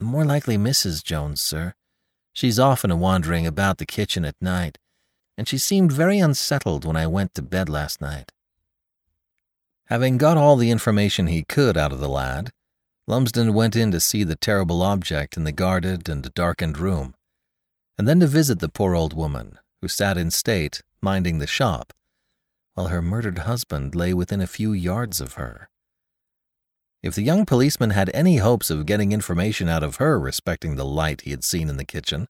More likely Mrs. Jones, sir. She's often a wandering about the kitchen at night, and she seemed very unsettled when I went to bed last night. Having got all the information he could out of the lad, Lumsden went in to see the terrible object in the guarded and darkened room, and then to visit the poor old woman, who sat in state, minding the shop, while her murdered husband lay within a few yards of her. If the young policeman had any hopes of getting information out of her respecting the light he had seen in the kitchen,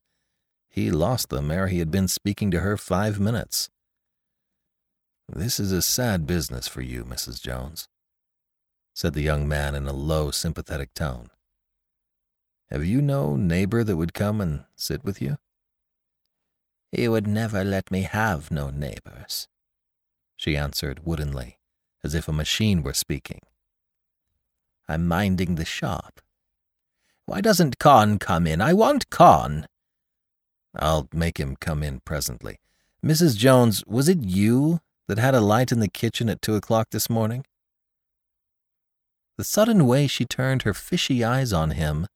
he lost them ere he had been speaking to her five minutes. This is a sad business for you, Mrs. Jones, said the young man in a low, sympathetic tone. Have you no neighbor that would come and sit with you? He would never let me have no neighbors, she answered woodenly, as if a machine were speaking. I'm minding the shop. Why doesn't Con come in? I want Con. I'll make him come in presently. Mrs. Jones, was it you that had a light in the kitchen at two o'clock this morning? The sudden way she turned her fishy eyes on him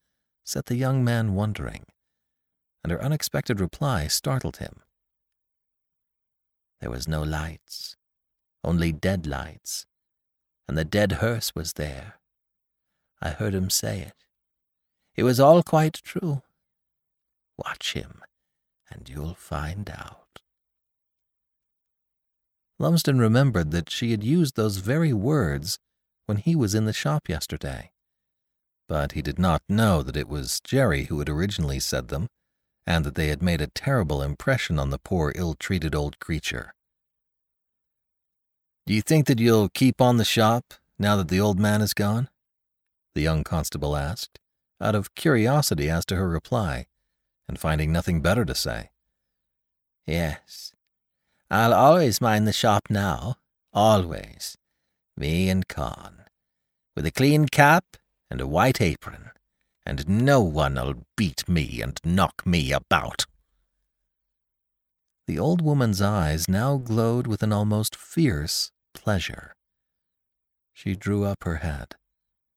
set the young man wondering, and her unexpected reply startled him. There was no lights only dead lights, and the dead hearse was there. I heard him say it. It was all quite true. Watch him, and you'll find out. Lumsden remembered that she had used those very words when he was in the shop yesterday. But he did not know that it was Jerry who had originally said them, and that they had made a terrible impression on the poor ill treated old creature. Do you think that you'll keep on the shop now that the old man is gone? The young constable asked, out of curiosity as to her reply, and finding nothing better to say. Yes, I'll always mind the shop now, always. Me and Con, with a clean cap and a white apron, and no one'll beat me and knock me about. The old woman's eyes now glowed with an almost fierce pleasure. She drew up her head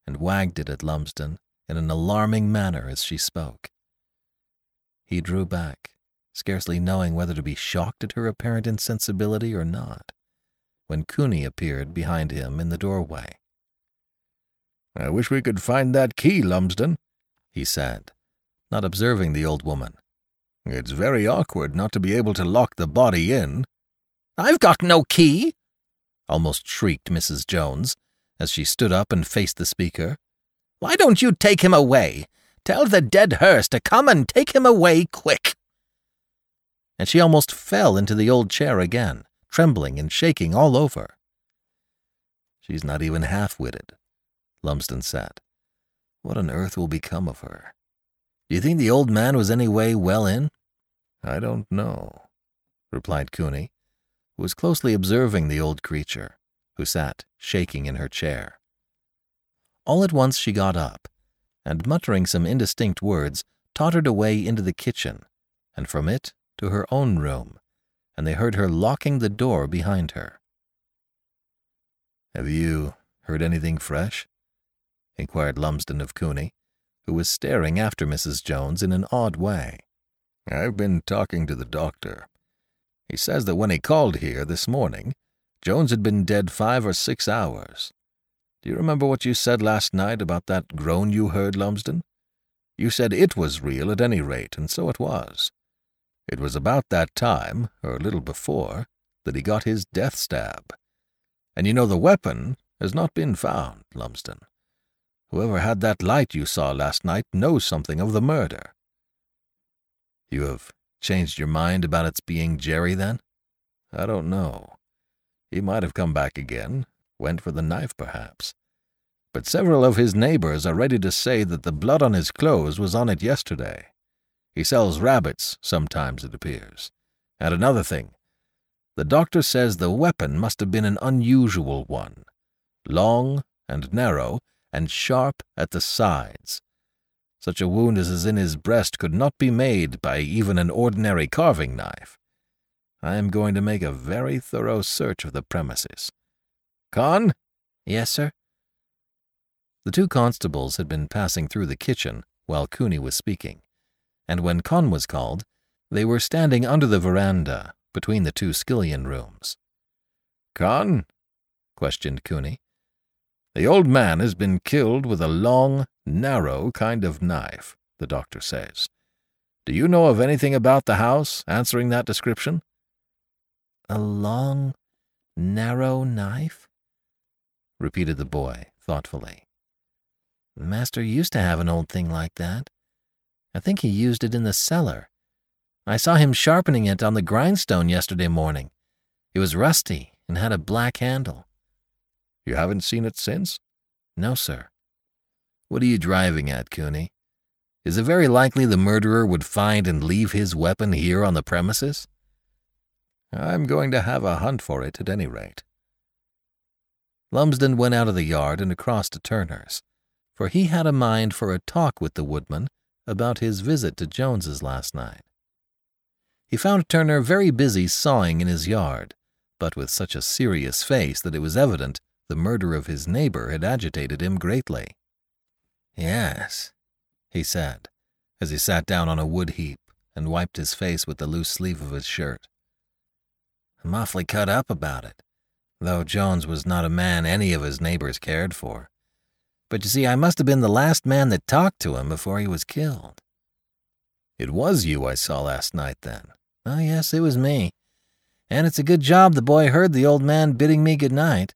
and wagged it at Lumsden in an alarming manner as she spoke. He drew back, scarcely knowing whether to be shocked at her apparent insensibility or not, when Cooney appeared behind him in the doorway. I wish we could find that key, Lumsden, he said, not observing the old woman. It's very awkward not to be able to lock the body in. I've got no key, almost shrieked Mrs. Jones, as she stood up and faced the speaker. Why don't you take him away? Tell the dead hearse to come and take him away quick. And she almost fell into the old chair again, trembling and shaking all over. She's not even half witted, Lumsden said. What on earth will become of her? Do you think the old man was any way well in? I don't know, replied Cooney, who was closely observing the old creature, who sat shaking in her chair. All at once she got up, and muttering some indistinct words, tottered away into the kitchen, and from it to her own room, and they heard her locking the door behind her. Have you heard anything fresh? Inquired Lumsden of Cooney, who was staring after Mrs. Jones in an odd way. I've been talking to the doctor. He says that when he called here this morning, Jones had been dead five or six hours. Do you remember what you said last night about that groan you heard, Lumsden? You said it was real at any rate, and so it was. It was about that time, or a little before, that he got his death stab. And you know the weapon has not been found, Lumsden. Whoever had that light you saw last night knows something of the murder. You have changed your mind about its being Jerry, then? I don't know. He might have come back again, went for the knife, perhaps. But several of his neighbors are ready to say that the blood on his clothes was on it yesterday. He sells rabbits, sometimes, it appears. And another thing, the doctor says the weapon must have been an unusual one, long and narrow and sharp at the sides. Such a wound as is in his breast could not be made by even an ordinary carving knife. I am going to make a very thorough search of the premises. Con? Yes, sir? The two constables had been passing through the kitchen while Cooney was speaking, and when Con was called, they were standing under the veranda between the two skillion rooms. Con? questioned Cooney. The old man has been killed with a long, narrow kind of knife, the doctor says. Do you know of anything about the house answering that description? A long, narrow knife? repeated the boy thoughtfully. Master used to have an old thing like that. I think he used it in the cellar. I saw him sharpening it on the grindstone yesterday morning. It was rusty and had a black handle. You haven't seen it since? No, sir. What are you driving at, Cooney? Is it very likely the murderer would find and leave his weapon here on the premises? I'm going to have a hunt for it at any rate. Lumsden went out of the yard and across to Turner's, for he had a mind for a talk with the woodman about his visit to Jones's last night. He found Turner very busy sawing in his yard, but with such a serious face that it was evident the murder of his neighbor had agitated him greatly. Yes, he said, as he sat down on a wood heap and wiped his face with the loose sleeve of his shirt. I'm awfully cut up about it though Jones was not a man any of his neighbors cared for. But you see, I must have been the last man that talked to him before he was killed. It was you I saw last night, then? Oh, yes, it was me. And it's a good job the boy heard the old man bidding me good night,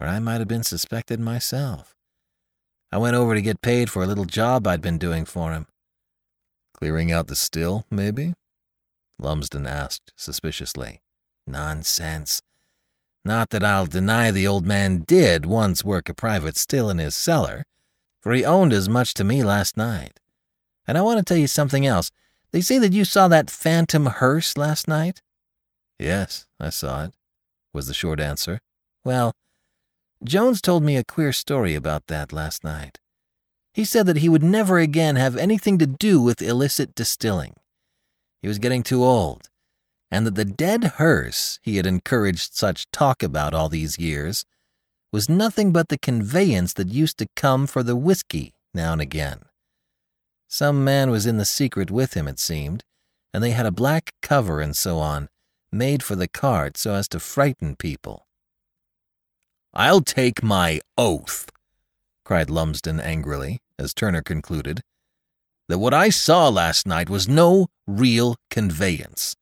or I might have been suspected myself. I went over to get paid for a little job I'd been doing for him. Clearing out the still, maybe? Lumsden asked suspiciously. Nonsense. Not that I'll deny the old man did once work a private still in his cellar, for he owned as much to me last night. And I want to tell you something else. They say that you saw that phantom hearse last night? Yes, I saw it, was the short answer. Well, Jones told me a queer story about that last night. He said that he would never again have anything to do with illicit distilling. He was getting too old, and that the dead hearse he had encouraged such talk about all these years was nothing but the conveyance that used to come for the whiskey now and again. Some man was in the secret with him, it seemed, and they had a black cover and so on, made for the cart so as to frighten people. I'll take my oath, cried Lumsden angrily, as Turner concluded, that what I saw last night was no real conveyance.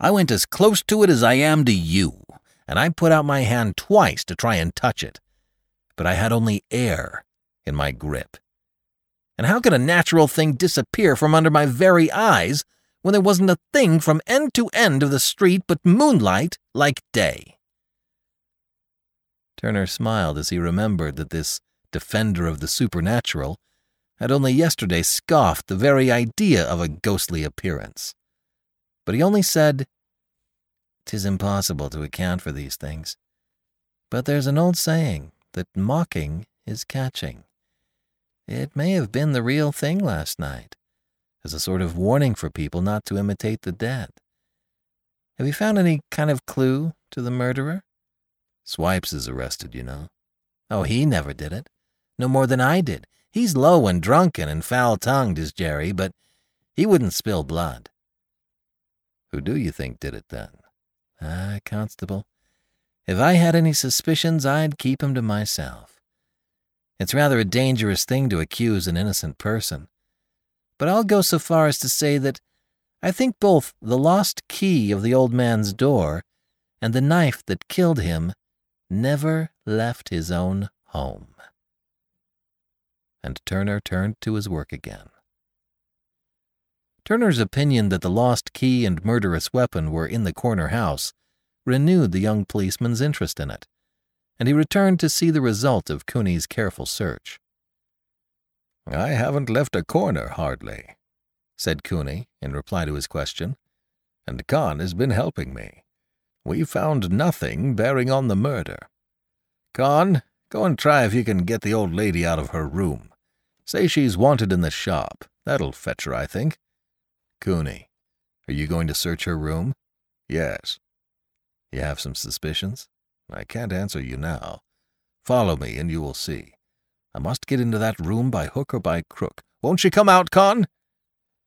I went as close to it as I am to you, and I put out my hand twice to try and touch it, but I had only air in my grip. And how could a natural thing disappear from under my very eyes when there wasn't a thing from end to end of the street but moonlight like day? Turner smiled as he remembered that this defender of the supernatural had only yesterday scoffed the very idea of a ghostly appearance. But he only said, "'Tis impossible to account for these things. But there's an old saying that mocking is catching. It may have been the real thing last night, as a sort of warning for people not to imitate the dead. Have you found any kind of clue to the murderer? Swipes is arrested, you know. Oh, he never did it. No more than I did. He's low and drunken and foul tongued, is Jerry, but he wouldn't spill blood. Who do you think did it then? Ah, Constable, if I had any suspicions, I'd keep 'em to myself. It's rather a dangerous thing to accuse an innocent person. But I'll go so far as to say that I think both the lost key of the old man's door and the knife that killed him never left his own home. And Turner turned to his work again. Turner's opinion that the lost key and murderous weapon were in the corner house renewed the young policeman's interest in it and he returned to see the result of Cooney's careful search. I haven't left a corner, hardly, said Cooney in reply to his question, and Con has been helping me. We found nothing bearing on the murder. Con, go and try if you can get the old lady out of her room. Say she's wanted in the shop. That'll fetch her, I think. Cooney, are you going to search her room? Yes. You have some suspicions? I can't answer you now. Follow me, and you will see. I must get into that room by hook or by crook. Won't she come out, Con?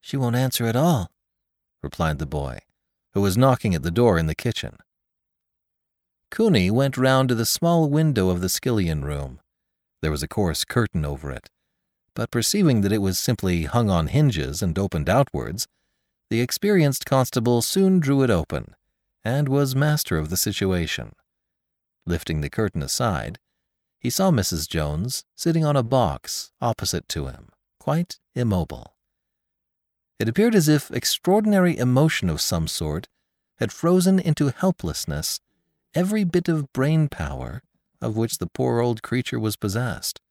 She won't answer at all, replied the boy, who was knocking at the door in the kitchen. Cooney went round to the small window of the skillion room. There was a coarse curtain over it, but perceiving that it was simply hung on hinges and opened outwards, the experienced constable soon drew it open, and was master of the situation. Lifting the curtain aside, he saw Mrs. Jones sitting on a box opposite to him, quite immobile. It appeared as if extraordinary emotion of some sort had frozen into helplessness every bit of brain power of which the poor old creature was possessed.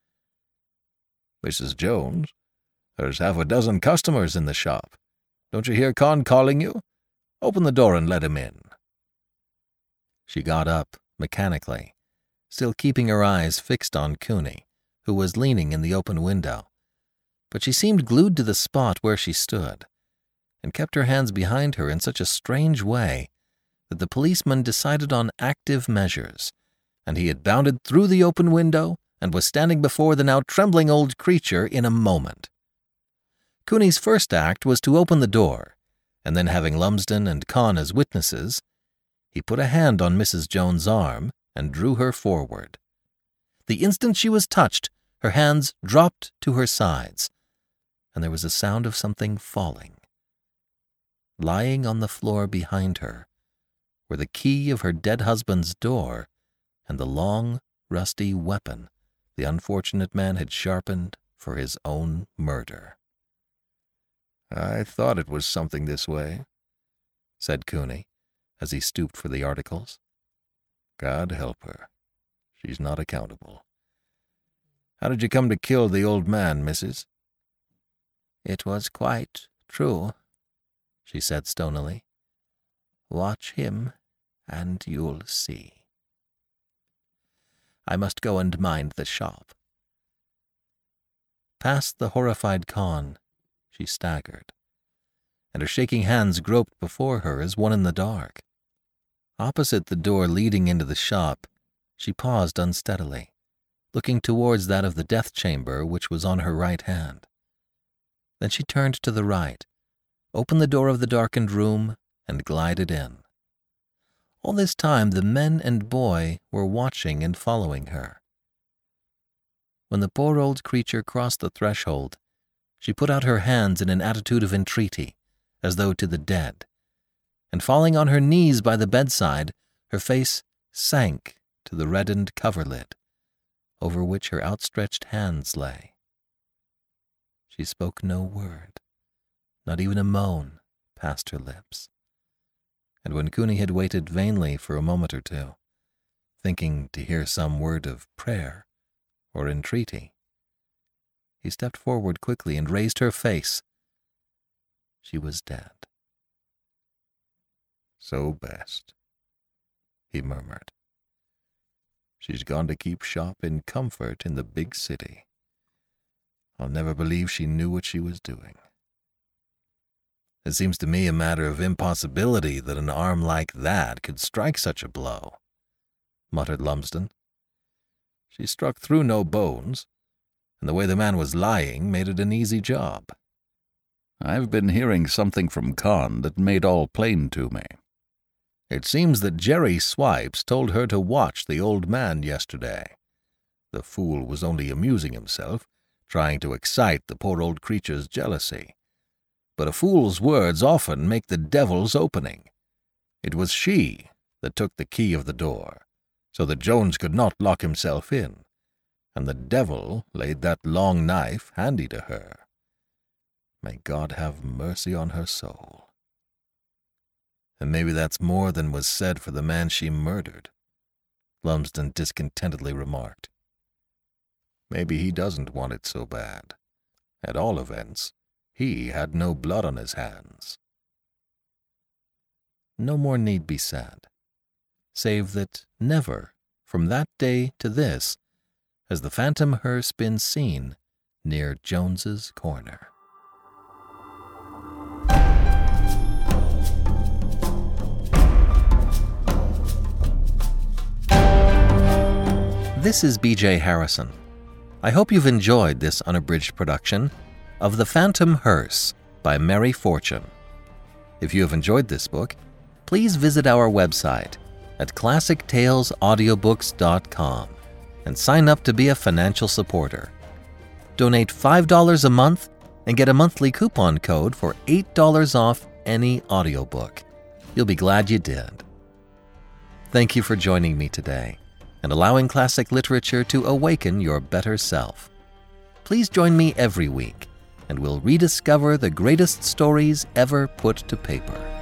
Mrs. Jones, there's half a dozen customers in the shop. Don't you hear Con calling you? Open the door and let him in. She got up mechanically, still keeping her eyes fixed on Cooney, who was leaning in the open window. But she seemed glued to the spot where she stood, and kept her hands behind her in such a strange way that the policeman decided on active measures, and he had bounded through the open window and was standing before the now trembling old creature in a moment. Cooney's first act was to open the door, and then having Lumsden and Con as witnesses, he put a hand on Mrs. Jones's arm and drew her forward. The instant she was touched, her hands dropped to her sides, and there was a sound of something falling. Lying on the floor behind her were the key of her dead husband's door and the long, rusty weapon the unfortunate man had sharpened for his own murder. I thought it was something this way, said Cooney as he stooped for the articles. God help her. She's not accountable. How did you come to kill the old man, missus? It was quite true, she said stonily. Watch him, and you'll see. I must go and mind the shop. Past the horrified Con, she staggered, and her shaking hands groped before her as one in the dark. Opposite the door leading into the shop, she paused unsteadily, looking towards that of the death chamber which was on her right hand. Then she turned to the right, opened the door of the darkened room, and glided in. All this time the men and boy were watching and following her. When the poor old creature crossed the threshold, she put out her hands in an attitude of entreaty, as though to the dead, and falling on her knees by the bedside, her face sank to the reddened coverlid, over which her outstretched hands lay. She spoke no word, not even a moan passed her lips. And when Cooney had waited vainly for a moment or two, thinking to hear some word of prayer or entreaty, he stepped forward quickly and raised her face. She was dead. So best, he murmured. She's gone to keep shop in comfort in the big city. I'll never believe she knew what she was doing. It seems to me a matter of impossibility that an arm like that could strike such a blow, muttered Lumsden. She struck through no bones, and the way the man was lying made it an easy job. I've been hearing something from Con that made all plain to me. It seems that Jerry Swipes told her to watch the old man yesterday. The fool was only amusing himself, trying to excite the poor old creature's jealousy. But a fool's words often make the devil's opening. It was she that took the key of the door, so that Jones could not lock himself in, and the devil laid that long knife handy to her. May God have mercy on her soul. And maybe that's more than was said for the man she murdered, Lumsden discontentedly remarked. Maybe he doesn't want it so bad. At all events, he had no blood on his hands. No more need be said, save that never, from that day to this, has the phantom hearse been seen near Jones's Corner. This is BJ Harrison. I hope you've enjoyed this unabridged production of The Phantom Hearse by Mary Fortune. If you have enjoyed this book, please visit our website at classictalesaudiobooks.com and sign up to be a financial supporter. Donate $5 a month and get a monthly coupon code for $8 off any audiobook. You'll be glad you did. Thank you for joining me today and allowing classic literature to awaken your better self. Please join me every week, and we'll rediscover the greatest stories ever put to paper.